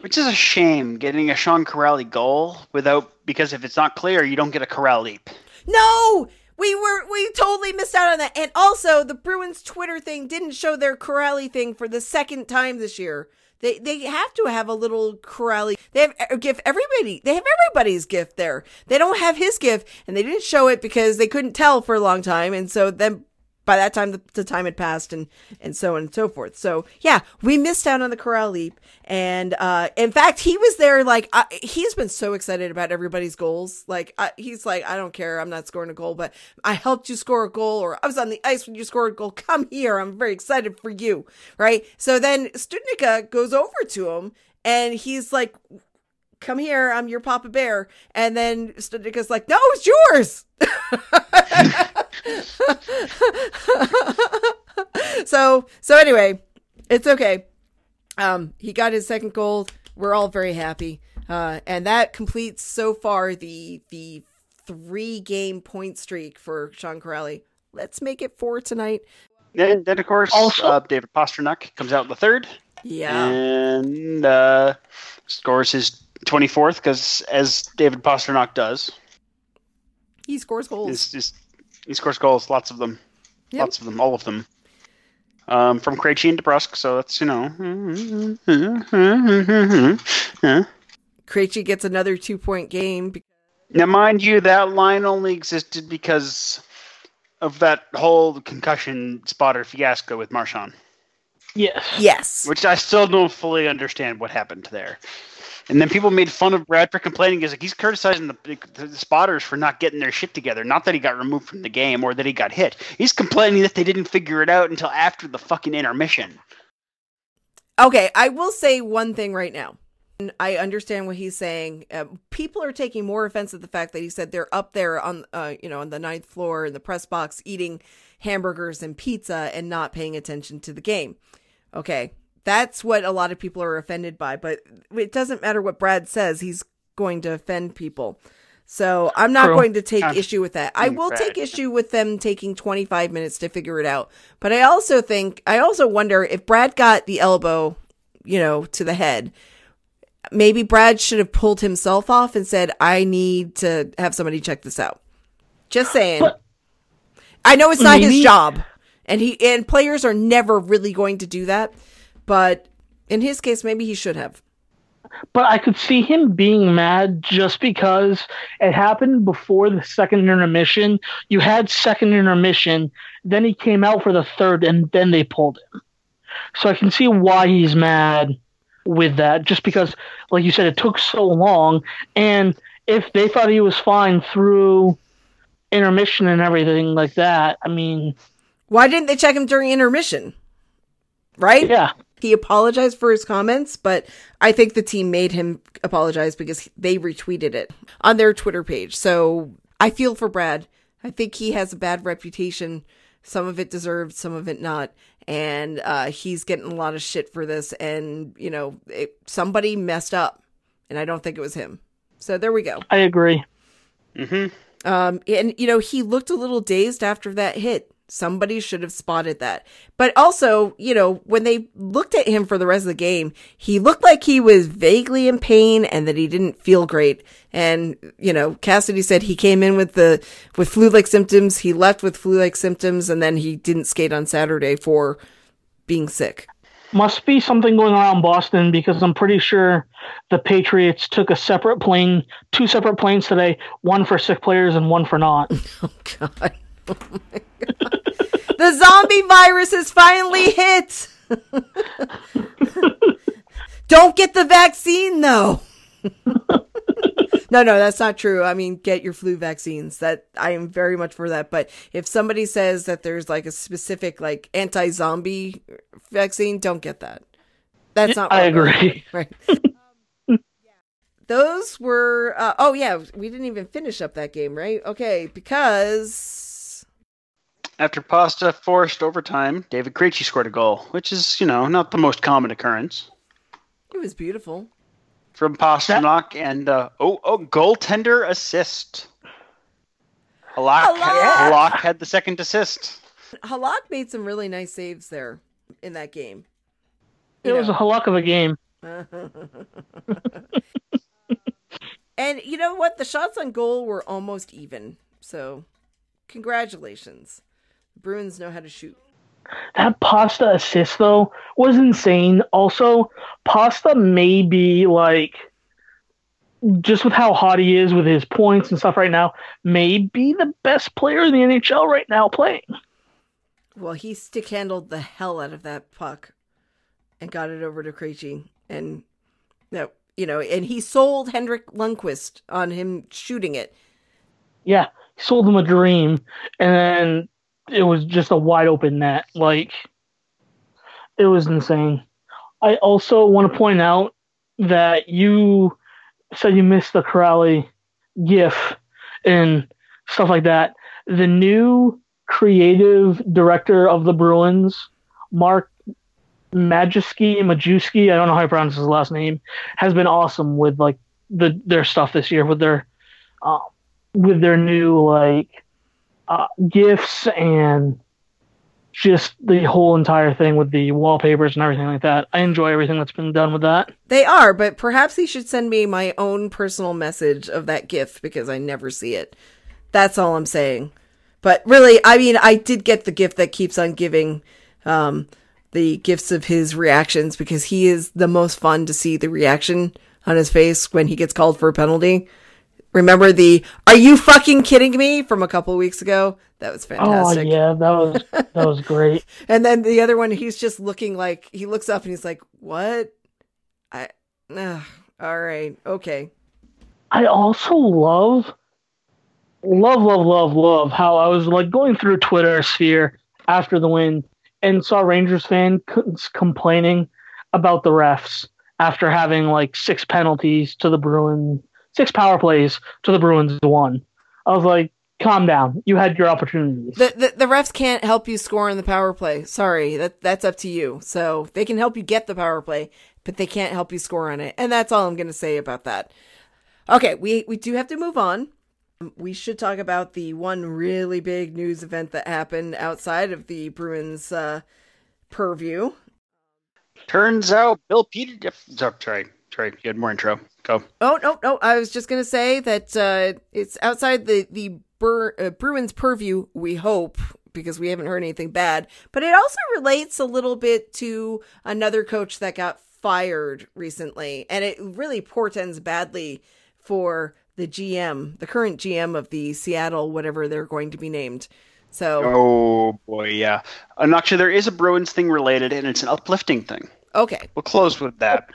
which is a shame, getting a Sean Kuraly goal without because if it's not clear, you don't get a Corral leap. No, we were we totally missed out on that. And also, the Bruins Twitter thing didn't show their Kuraly thing for the second time this year. They they have to have a little Kuraly. They have uh, a gift everybody. They have everybody's gift there. They don't have his gift, and they didn't show it because they couldn't tell for a long time. And so then by that time the, the time had passed and and so on and so forth. So yeah we missed out on the corral leap. And uh in fact he was there like I, he's been so excited about everybody's goals. Like I, he's like i don't care. I'm not scoring a goal but i helped you score a goal or i was on the ice when you scored a goal. Come here. I'm very excited for you. Right? So then Studnicka goes over to him and he's like come here i'm your papa bear and then Studnicka's like no it's yours so so anyway, it's okay. Um, he got his second goal. We're all very happy, uh, and that completes so far the the three game point streak for Sean Kuraly. Let's make it four tonight. Then, then of course, Also- uh, David Pastrnak comes out in the third Yeah, and uh, scores his 24th because, as David Pastrnak does, he scores goals. is just he scores goals, lots of them, Yep. lots of them, all of them. um, from Krejci and DeBrusk. So that's you know. Krejci gets another two point game. Now, mind you, that line only existed because of that whole concussion spotter fiasco with Marchand. Yes. Yes. Which I still don't fully understand what happened there. And then people made fun of Brad for complaining. He's like he's criticizing the, the, spotters for not getting their shit together. Not that he got removed from the game or that he got hit. He's complaining that they didn't figure it out until after the fucking intermission. Okay, I will say one thing right now. I understand what he's saying. Uh, people are taking more offense at the fact that he said they're up there on, uh, you know, on the ninth floor in the press box eating hamburgers and pizza and not paying attention to the game. Okay, that's what a lot of people are offended by. But it doesn't matter what Brad says; he's going to offend people. So I'm not True. going to take issue with that. I mm, will take issue with them taking 25 minutes to figure it out. But I also think I also wonder if Brad got the elbow, you know, to the head maybe Brad should have pulled himself off and said, I need to have somebody check this out. Just saying. But I know it's not maybe. his job. And he and players are never really going to do that. But in his case, maybe he should have. But I could see him being mad just because it happened before the second intermission. You had second intermission, then he came out for the third, and then they pulled him. So I can see why he's mad with that just because, like you said, it took so long. And if they thought he was fine through intermission and everything like that, I mean. Why didn't they check him during intermission? Right? Yeah. He apologized for his comments, but I think the team made him apologize because they retweeted it on their Twitter page. So I feel for Brad. I think he has a bad reputation. Some of it deserved, some of it not and uh, he's getting a lot of shit for this. And you know, it, somebody messed up, and I don't think it was him. So there we go. I agree. Mm-hmm. Um, and you know, he looked a little dazed after that hit. Somebody should have spotted that. But also, you know, when they looked at him for the rest of the game, he looked like he was vaguely in pain and that he didn't feel great. And, you know, Cassidy said he came in with the, with flu-like symptoms. He left with flu-like symptoms and then he didn't skate on Saturday for being sick. Must be something going around Boston because I'm pretty sure the Patriots took a separate plane, two separate planes today, one for sick players and one for not. Oh, God. Oh the zombie virus has finally hit. Don't get the vaccine though. no, no, that's not true. I mean, get your flu vaccines. That I am very much for that. But if somebody says that there's like a specific like anti-zombie vaccine, don't get that. That's not. I agree. Right. Those were. Uh, oh yeah, we didn't even finish up that game, right? Okay, because after Pasta forced overtime, David Krejci scored a goal, which is, you know, not the most common occurrence. It was beautiful. From Pastrnak and uh, oh oh goaltender assist. Halak, Halak. Halak had the second assist. Halak made some really nice saves there in that game. You it know. was a Halak of a game. and you know what? The shots on goal were almost even. So, congratulations. Bruins know how to shoot. That Pasta assist though was insane. Also, Pasta may be like just with how hot he is with his points and stuff right now, may be the best player in the NHL right now playing. Well, he stick handled the hell out of that puck and got it over to Krejci. And no, you know, and he sold Henrik Lundqvist on him shooting it. Yeah, he sold him a dream, and then it was just a wide open net. Like it was insane. I also want to point out that you said you missed the Kuraly GIF and stuff like that. The new creative director of the Bruins, Mark Majewski, Majewski, I don't know how to pronounce his last name, has been awesome with like the their stuff this year with their uh, with their new like uh, gifts and just the whole entire thing with the wallpapers and everything like that. I enjoy everything that's been done with that. They are, but perhaps he should send me my own personal message of that gift because I never see it. That's all I'm saying. But really, I mean, I did get the gift that keeps on giving um, the gifts of his reactions because he is the most fun to see the reaction on his face when he gets called for a penalty. Remember the "Are you fucking kidding me?" from a couple weeks ago? That was fantastic. Oh yeah, that was that was great. and then the other one, he's just looking like he looks up and he's like, "What?" I, uh, all right, okay. I also love, love, love, love, love how I was like going through Twitter sphere after the win and saw Rangers fan complaining about the refs after having like six penalties to the Bruins, six power plays to the Bruins one. I was like, calm down. You had your opportunities. The, the, the refs can't help you score in the power play. Sorry, that that's up to you. So they can help you get the power play, but they can't help you score on it. And that's all I'm going to say about that. Okay, we we do have to move on. We should talk about the one really big news event that happened outside of the Bruins uh, purview. Turns out Bill Peter. Oh, sorry, sorry. You had more intro. Go. Oh no, no. I was just gonna say that uh, it's outside the the Bur- uh, Bruins purview. We hope because we haven't heard anything bad, but it also relates a little bit to another coach that got fired recently, and it really portends badly for the GM, the current GM of the Seattle, whatever they're going to be named. So, oh boy, yeah. And actually, there is a Bruins thing related, and it's an uplifting thing. Okay, we'll close with that.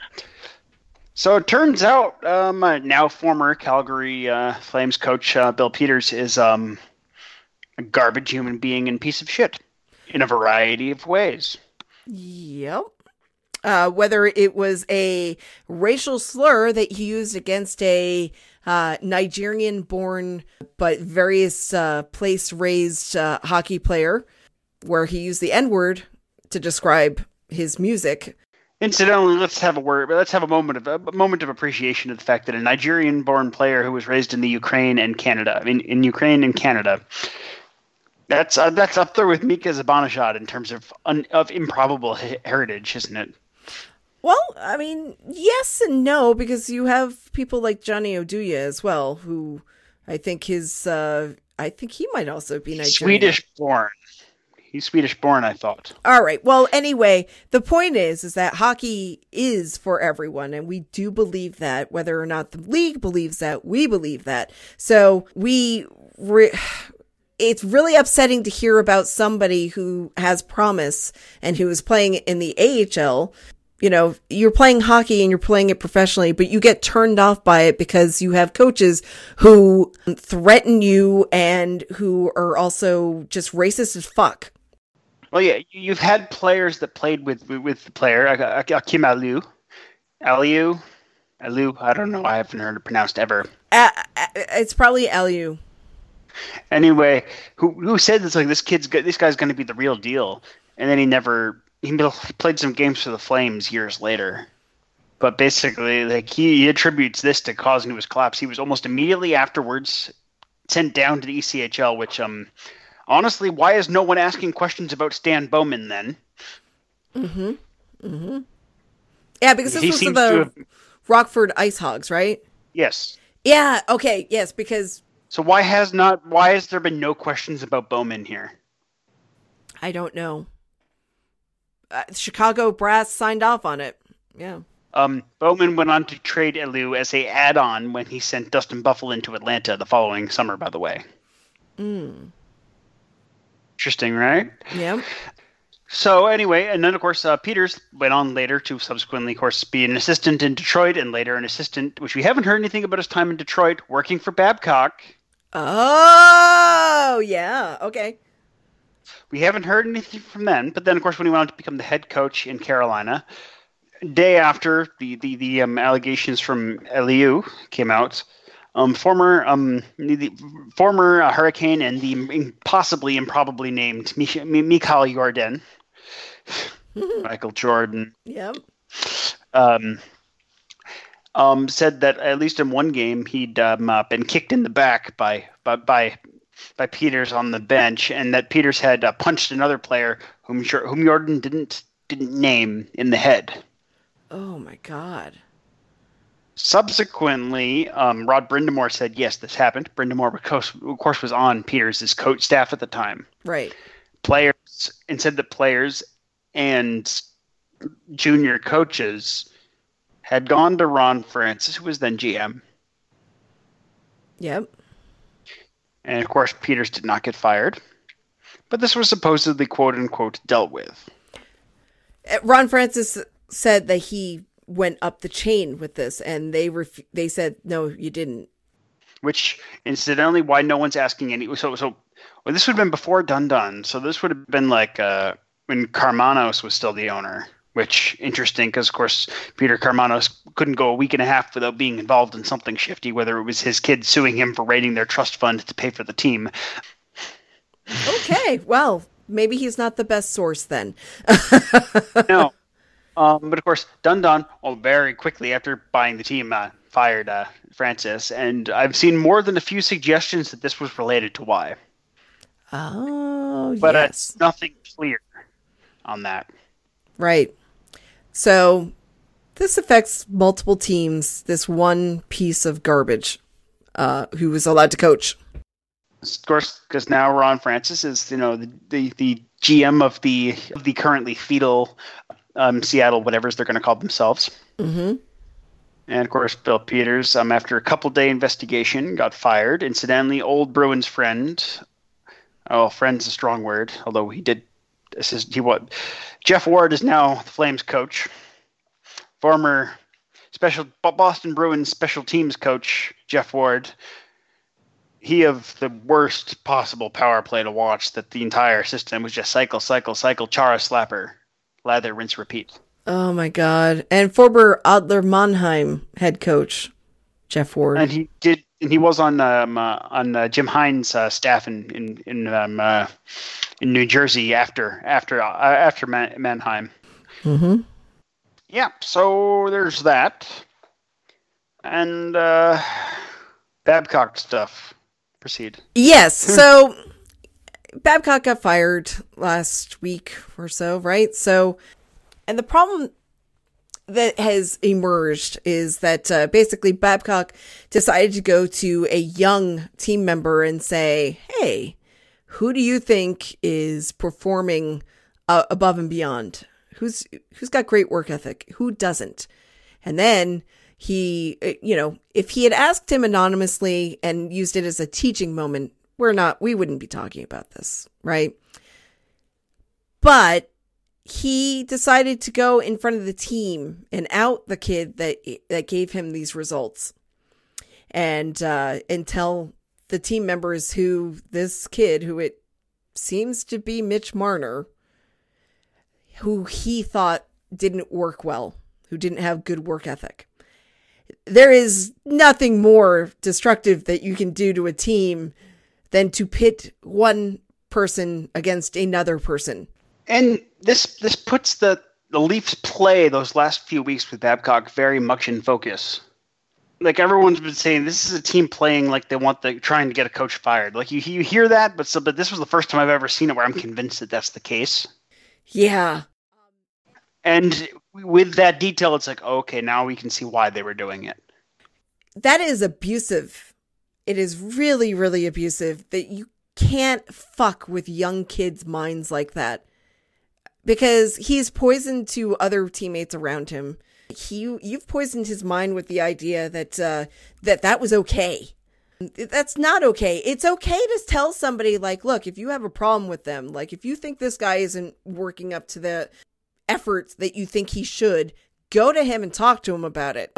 So it turns out, um, now former Calgary uh, Flames coach uh, Bill Peters is um, a garbage human being and piece of shit in a variety of ways. Yep. Uh, whether it was a racial slur that he used against a uh, Nigerian born but various uh, place raised uh, hockey player, where he used the N word to describe his music. Incidentally, let's have a word. Let's have a moment of a moment of appreciation of the fact that a Nigerian-born player who was raised in the Ukraine and Canada, I mean, in Ukraine and Canada, that's uh, that's up there with Mika Zibanejad in terms of un, of improbable heritage, isn't it? Well, I mean, yes and no, because you have people like Johnny Oduya as well, who I think his, uh, I think he might also be Nigerian. Swedish born. He's Swedish born, I thought. All right. Well, anyway, the point is, is that hockey is for everyone, and we do believe that. Whether or not the league believes that, we believe that. So we. Re- it's really upsetting to hear about somebody who has promise and who is playing in the AHL you know, you're playing hockey and you're playing it professionally, but you get turned off by it because you have coaches who threaten you and who are also just racist as fuck. Well, yeah, you've had players that played with with the player Akim Aliu, Aliu, Aliu. I don't know. I haven't heard it pronounced ever. Uh, it's probably Aliu. Anyway, who who said this? Like this kid's this guy's going to be the real deal, and then he never he played some games for the Flames years later. But basically, like he, he attributes this to causing his collapse. He was almost immediately afterwards sent down to the ECHL, which um honestly, why is no one asking questions about Stan Bowman then? Mm-hmm. Mm-hmm. Yeah, because this he was the have... Rockford Ice Hogs, right? Yes. Yeah, okay, yes, because So why has not why has there been no questions about Bowman here? I don't know uh, Chicago brass signed off on it. Yeah. Um, Bowman went on to trade Aliu as a add-on when he sent Dustin Byfuglien to Atlanta the following summer. By the way. Mm. Interesting, right? Yeah. So anyway, and then of course uh, Peters went on later to subsequently, of course, be an assistant in Detroit, and later an assistant, which we haven't heard anything about his time in Detroit, working for Babcock. Oh yeah, okay. We haven't heard anything from them. But then, of course, when he went on to become the head coach in Carolina, day after the the, the um, allegations from Aliu came out, um, former um, the former uh, Hurricane and the possibly improbably named Mich- Mikhail Jordan, Michael Jordan. Yep. Um, um, said that at least in one game he'd um, uh, been kicked in the back by by, by by Peters on the bench, and that Peters had uh, punched another player whom whom Jordan didn't didn't name in the head. Oh my god! Subsequently, um, Rod Brind'Amour said yes, this happened. Of course, of course, was on Peters' coach staff at the time. Right. Players and said that players and junior coaches had gone to Ron Francis, who was then GM. Yep. And of course, Peters did not get fired. But this was supposedly quote unquote dealt with. Uh, Ron Francis said that he went up the chain with this, and they ref- they said no, you didn't. Which, incidentally, why no one's asking any. So, so well, this would have been before Dundon. So this would have been like uh, when Karmanos was still the owner. Which interesting because, of course, Peter Karmanos couldn't go a week and a half without being involved in something shifty, whether it was his kids suing him for raiding their trust fund to pay for the team. Okay, well, maybe he's not the best source then. no, um, but of course, Dundon, well, very quickly after buying the team, uh, fired uh, Francis, and I've seen more than a few suggestions that this was related to why. Oh, but yes. it's nothing clear on that. Right. So this affects multiple teams. This one piece of garbage, uh, who was allowed to coach. Of course, because now Ron Francis is, you know, the the, the GM of the of the currently fetal um, Seattle, whatever's they're going to call themselves. Mm-hmm. And of course, Bill Peters, um, after a couple day investigation, got fired. Incidentally, old Bruins friend, oh, friend's a strong word, although he did assist. He what? Jeff Ward is now the Flames coach. Former special Boston Bruins special teams coach Jeff Ward. He of the worst possible power play to watch. That the entire system was just cycle, cycle, cycle, chara slapper, lather, rinse, repeat. Oh my god! And former Adler Mannheim head coach Jeff Ward. And he did, and he was on um, uh, on uh, Jim Hynes' uh, staff in in in, um, uh, in New Jersey after after uh, after Man- Mannheim. Mm-hmm. Yeah, so there's that, and uh, Babcock stuff. Proceed. Yes. So Babcock got fired last week or so, right? So, and the problem that has emerged is that uh, basically Babcock decided to go to a young team member and say, "Hey, who do you think is performing uh, above and beyond? Who's who's got great work ethic? Who doesn't?" And then he, uh, you know, if he had asked him anonymously and used it as a teaching moment, we're not, we wouldn't be talking about this, right? But he decided to go in front of the team and out the kid that that gave him these results, and uh, and tell the team members who this kid, who it seems to be Mitch Marner, who he thought didn't work well, who didn't have good work ethic. There is nothing more destructive that you can do to a team than to pit one person against another person. And this this puts the the Leafs play those last few weeks with Babcock very much in focus. Like everyone's been saying, this is a team playing like they want the trying to get a coach fired. Like you you hear that, but so but this was the first time I've ever seen it where I'm convinced that that's the case. Yeah. And with that detail, it's like okay, now we can see why they were doing it. That is abusive. It is really, really abusive that you can't fuck with young kids' minds like that because he's poisoned to other teammates around him. He, you've poisoned his mind with the idea that uh, that that was okay. That's not okay. It's okay to tell somebody like, look, if you have a problem with them, like if you think this guy isn't working up to the efforts that you think he should, go to him and talk to him about it.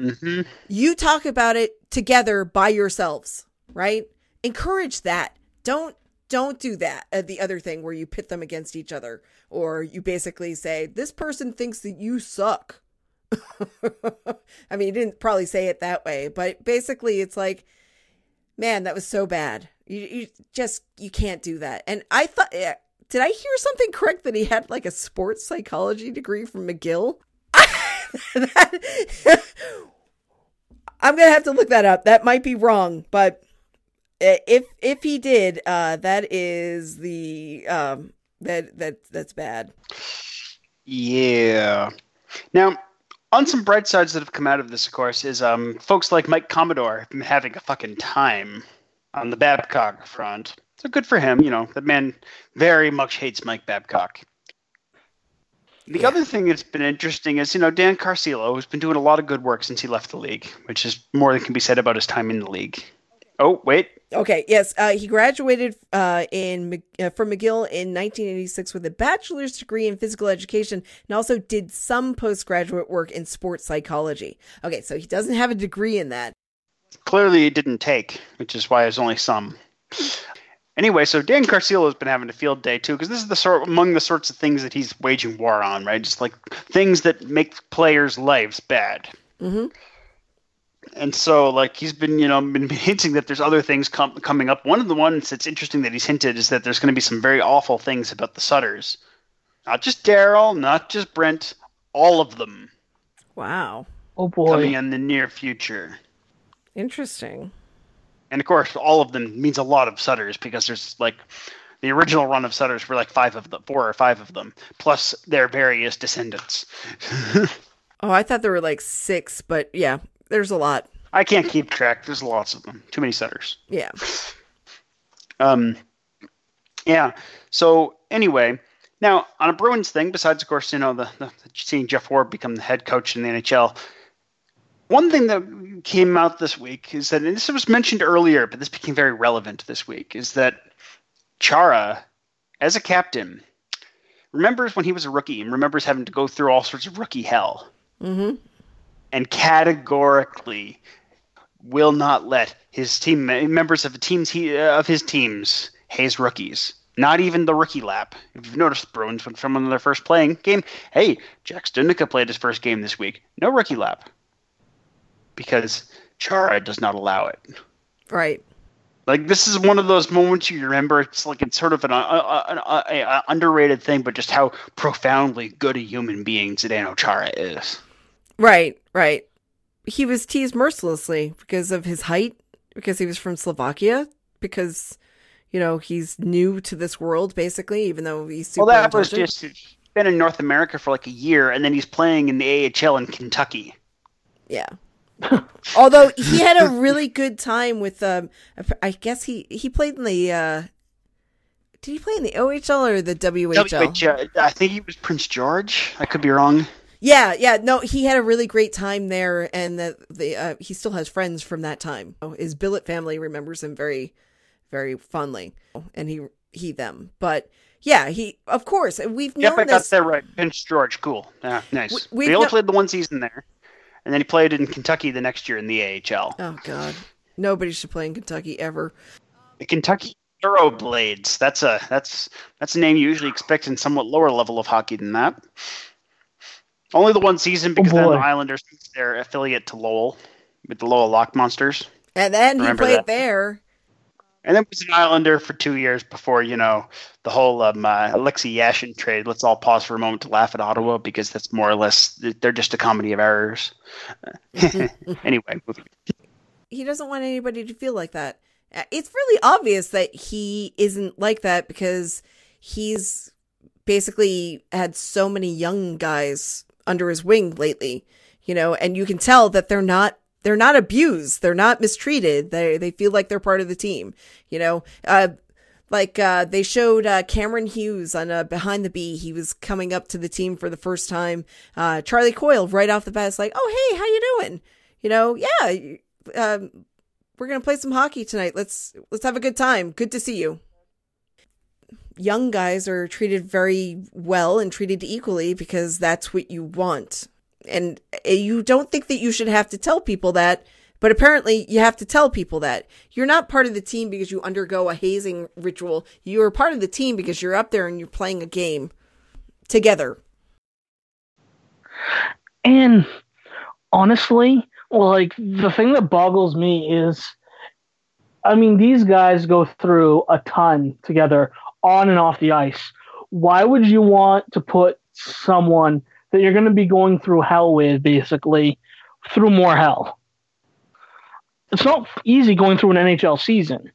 Mm-hmm. You talk about it together by yourselves, right? Encourage that. Don't don't do that. Uh, the other thing where you pit them against each other, or you basically say this person thinks that you suck. I mean, he didn't probably say it that way, but basically, it's like, man, that was so bad. You, you just you can't do that. And I thought, did I hear something correct that he had like a sports psychology degree from McGill? that, I'm gonna have to look that up. That might be wrong, but if if he did, uh, that is the um, that that that's bad. Yeah. Now, on some bright sides that have come out of this, of course, is um, folks like Mike Commodore having a fucking time on the Babcock front. So good for him. You know, the man very much hates Mike Babcock. The other thing that's been interesting is, you know, Dan Carcillo has been doing a lot of good work since he left the league, which is more than can be said about his time in the league. Oh, wait. Okay, yes, uh, he graduated uh, in uh, from McGill in 1986 with a bachelor's degree in physical education, and also did some postgraduate work in sports psychology. Okay, so he doesn't have a degree in that. Clearly, it didn't take, which is why there's only some. Anyway, so Dan Carcillo has been having a field day too, because this is the sort among the sorts of things that he's waging war on, right? Just like things that make players' lives bad. Mm-hmm. And so, like he's been, you know, been hinting that there's other things com- coming up. One of the ones that's interesting that he's hinted is that there's going to be some very awful things about the Sutters, not just Darryl, not just Brent, all of them. Wow. Oh boy. Coming in the near future. Interesting. And of course, all of them means a lot of Sutters because there's like the original run of Sutters were like five of them, four or five of them, plus their various descendants. oh, I thought there were like six, but yeah, there's a lot. I can't keep track. There's lots of them. Too many Sutters. Yeah. Um. Yeah. So anyway, now on a Bruins thing, besides of course, you know, the, the seeing Jeff Ward become the head coach in the NHL, one thing that came out this week is that, and this was mentioned earlier, but this became very relevant this week, is that Chara, as a captain, remembers when he was a rookie and remembers having to go through all sorts of rookie hell. Mm-hmm. And categorically will not let his team members of the teams he uh, of his teams haze rookies. Not even the rookie lap. If you've noticed, Bruins went from their first playing game. Hey, Jack Studnicka played his first game this week. No rookie lap because Chara does not allow it. Right. Like this is one of those moments you remember. It's like it's sort of an, uh, an uh, uh, underrated thing, but just how profoundly good a human being Zdeno Chara is. Right, right. He was teased mercilessly because of his height, because he was from Slovakia, because you know he's new to this world, basically. Even though he's super well, that was just been in North America for like a year, and then he's playing in the AHL in Kentucky. Yeah, Although he had a really good time with um I guess he he played in the uh did he play in the OHL or the WHL? WHL. I think he was Prince George. I could be wrong. Yeah, yeah, no, he had a really great time there, and that the uh, he still has friends from that time. His billet family remembers him very, very fondly, and he he them. But yeah, he of course we've yep, known I got that right. Prince George, cool, yeah, nice. We, only played the one season there and then he played in Kentucky the next year in the AHL. Oh God, nobody should play in Kentucky ever. The Kentucky Thoroughblades. That's a that's that's a name you usually expect in somewhat lower level of hockey than that. Only the one season because oh then the Islanders their affiliate to Lowell with the Lowell Lock Monsters. And then Remember he played that. there. And then was an Islander for two years before, you know, the whole um, uh, Alexei Yashin trade. Let's all pause for a moment to laugh at Ottawa because that's more or less, they're just a comedy of errors. anyway. He doesn't want anybody to feel like that. It's really obvious that he isn't like that because he's basically had so many young guys under his wing lately, you know, and you can tell that they're not they're not abused. They're not mistreated. They they feel like they're part of the team. You know, uh, like uh, they showed uh, Cameron Hughes on uh, Behind the B. He was coming up to the team for the first time. Uh, Charlie Coyle right off the bat is like, "Oh hey, how you doing? You know, yeah, um, we're gonna play some hockey tonight. Let's let's have a good time. Good to see you." Young guys are treated very well and treated equally because that's what you want and eh, you don't think that you should have to tell people that, but apparently you have to tell people that. You're not part of the team because you undergo a hazing ritual. You are part of the team because you're up there and you're playing a game together. And honestly, like the thing that boggles me is I mean, these guys go through a ton together on and off the ice. Why would you want to put someone that you're going to be going through hell with, basically, through more hell. It's not easy going through an NHL season.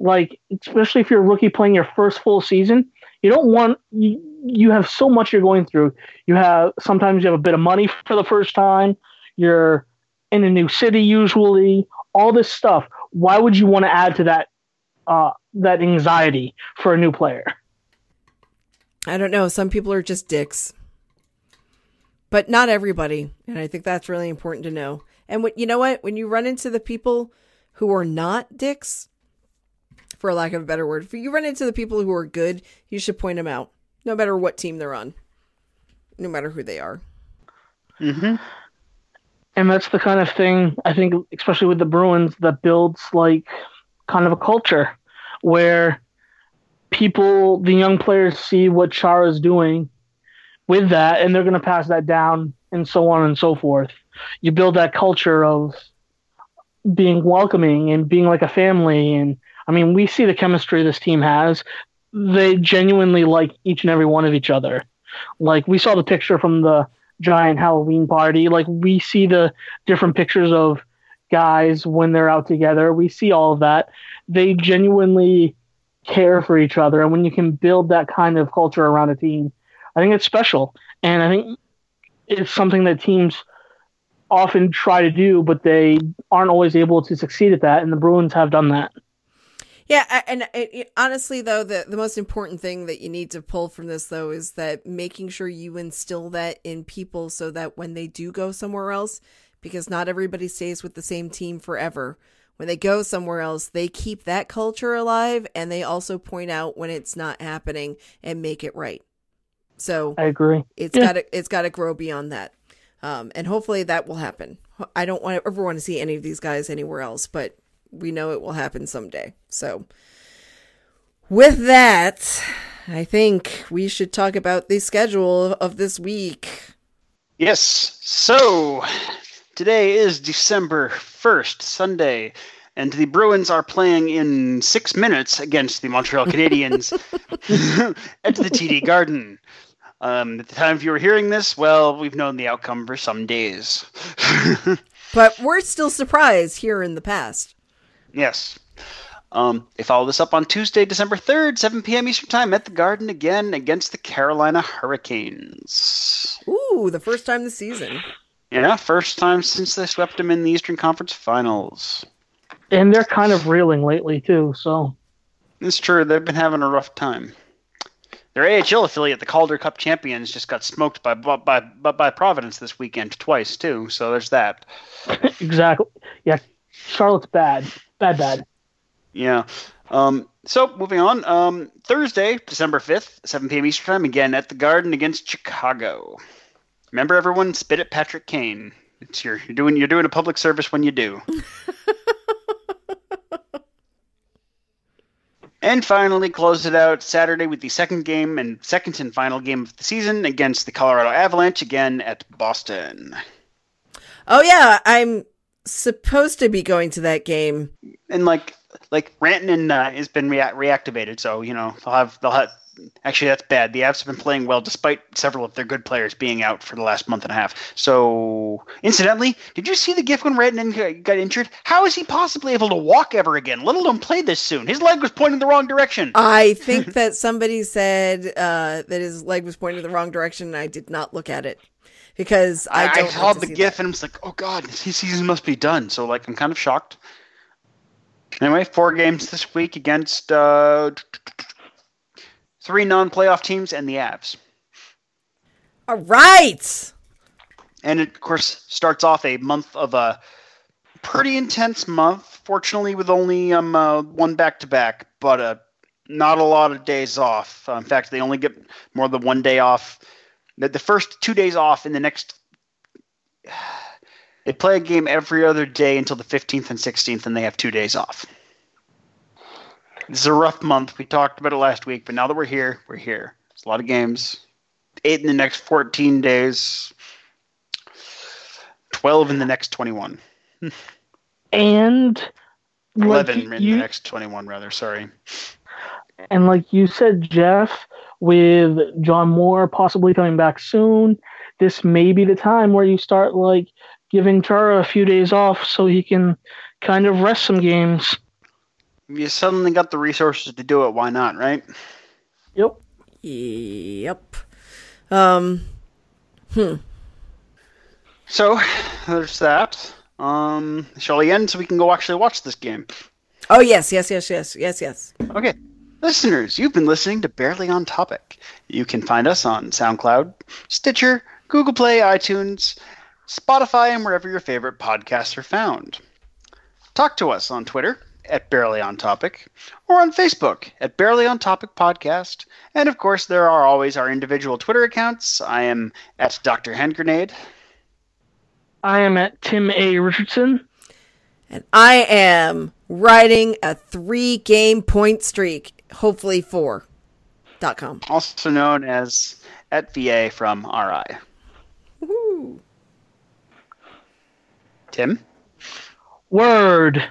Like, especially if you're a rookie playing your first full season, you don't want, you, you have so much you're going through. You have, sometimes you have a bit of money for the first time. You're in a new city, usually, all this stuff. Why would you want to add to that, uh, that anxiety for a new player? I don't know. Some people are just dicks. But not everybody. And I think that's really important to know. And what you know what? When you run into the people who are not dicks, for lack of a better word, if you run into the people who are good, you should point them out, no matter what team they're on, no matter who they are. Mm-hmm. And that's the kind of thing I think, especially with the Bruins, that builds like kind of a culture where people, the young players, see what Chara's doing with that, and they're going to pass that down, and so on and so forth. You build that culture of being welcoming and being like a family. And I mean, we see the chemistry this team has. They genuinely like each and every one of each other. Like we saw the picture from the giant Halloween party. Like we see the different pictures of guys when they're out together. We see all of that. They genuinely care for each other. And when you can build that kind of culture around a team, I think it's special. And I think it's something that teams often try to do, but they aren't always able to succeed at that. And the Bruins have done that. Yeah, and uh, it, honestly, though, the the most important thing that you need to pull from this, though, is that making sure you instill that in people, so that when they do go somewhere else, because not everybody stays with the same team forever. When they go somewhere else, they keep that culture alive, and they also point out when it's not happening and make it right. So I agree. It's yeah. got to it's got to grow beyond that, um, and hopefully that will happen. I don't want ever want to see any of these guys anywhere else, but we know it will happen someday. So, with that, I think we should talk about the schedule of this week. Yes. So, today is December 1st, Sunday, and the Bruins are playing in six minutes against the Montreal Canadiens at the TD Garden. Um, at the time of you were hearing this, well, we've known the outcome for some days. but we're still surprised here in the past. Yes. Um, they follow this up on Tuesday, December 3rd, 7 p.m. Eastern Time at the Garden again against the Carolina Hurricanes. Ooh, the first time this season. Yeah, first time since they swept them in the Eastern Conference Finals. And they're kind of reeling lately, too, so. It's true. They've been having a rough time. Their AHL affiliate, the Calder Cup champions, just got smoked by by by, by Providence this weekend twice too. So there's that. exactly. Yeah, Charlotte's bad. Bad, bad. Yeah. Um, so moving on. Um, Thursday, December fifth, seven p.m. Eastern time, again at the Garden against Chicago. Remember, everyone, spit at Patrick Kane. It's your you're doing you're doing a public service when you do. and finally, close it out Saturday with the second game and second and final game of the season against the Colorado Avalanche again at Boston. Oh yeah, I'm supposed to be going to that game. And like like Rantanen uh, has been rea- reactivated, so you know they'll have they'll have. Actually, that's bad. The Avs have been playing well despite several of their good players being out for the last month and a half. So, incidentally, did you see the gif when Rantanen got injured? How is he possibly able to walk ever again, let alone play this soon? His leg was pointing the wrong direction. I think that somebody said uh, that his leg was pointing the wrong direction, and I did not look at it because I, I, I saw the GIF that. and I was like, oh god, his season must be done. So like, I'm kind of shocked. Anyway, four games this week against uh, three non-playoff teams and the Avs. All right. And it, of course, starts off a month of a pretty intense month. Fortunately, with only um uh, one back-to-back, but uh, not a lot of days off. Uh, in fact, they only get more than one day off the, the first two days off in the next they play a game every other day until the 15th and 16th and they have two days off this is a rough month. We talked about it last week but now that we're here we're here. It's a lot of games. Eight in the next 14 days. 12 in the next 21 and 11 like in you, the next 21 rather sorry. And like you said jeff with John Moore possibly coming back soon, this may be the time where you start like giving Chara a few days off so he can kind of rest some games. You suddenly got the resources to do it, why not, right? Yep. Yep. Um hmm. So there's that. Um shall we end so we can go actually watch this game? Oh yes, yes, yes, yes, yes, yes. Okay. Listeners, you've been listening to Barely on Topic. You can find us on SoundCloud, Stitcher, Google Play, iTunes, Spotify, and wherever your favorite podcasts are found. Talk to us on Twitter at Barely On Topic or on Facebook at Barely On Topic Podcast. And of course, there are always our individual Twitter accounts. I am at Dr. Hand Grenade. I am at Tim A. Richardson. And I am riding a three game point streak, hopefully four. Dot com. Also known as at VA from RI. Woohoo. Tim? Word.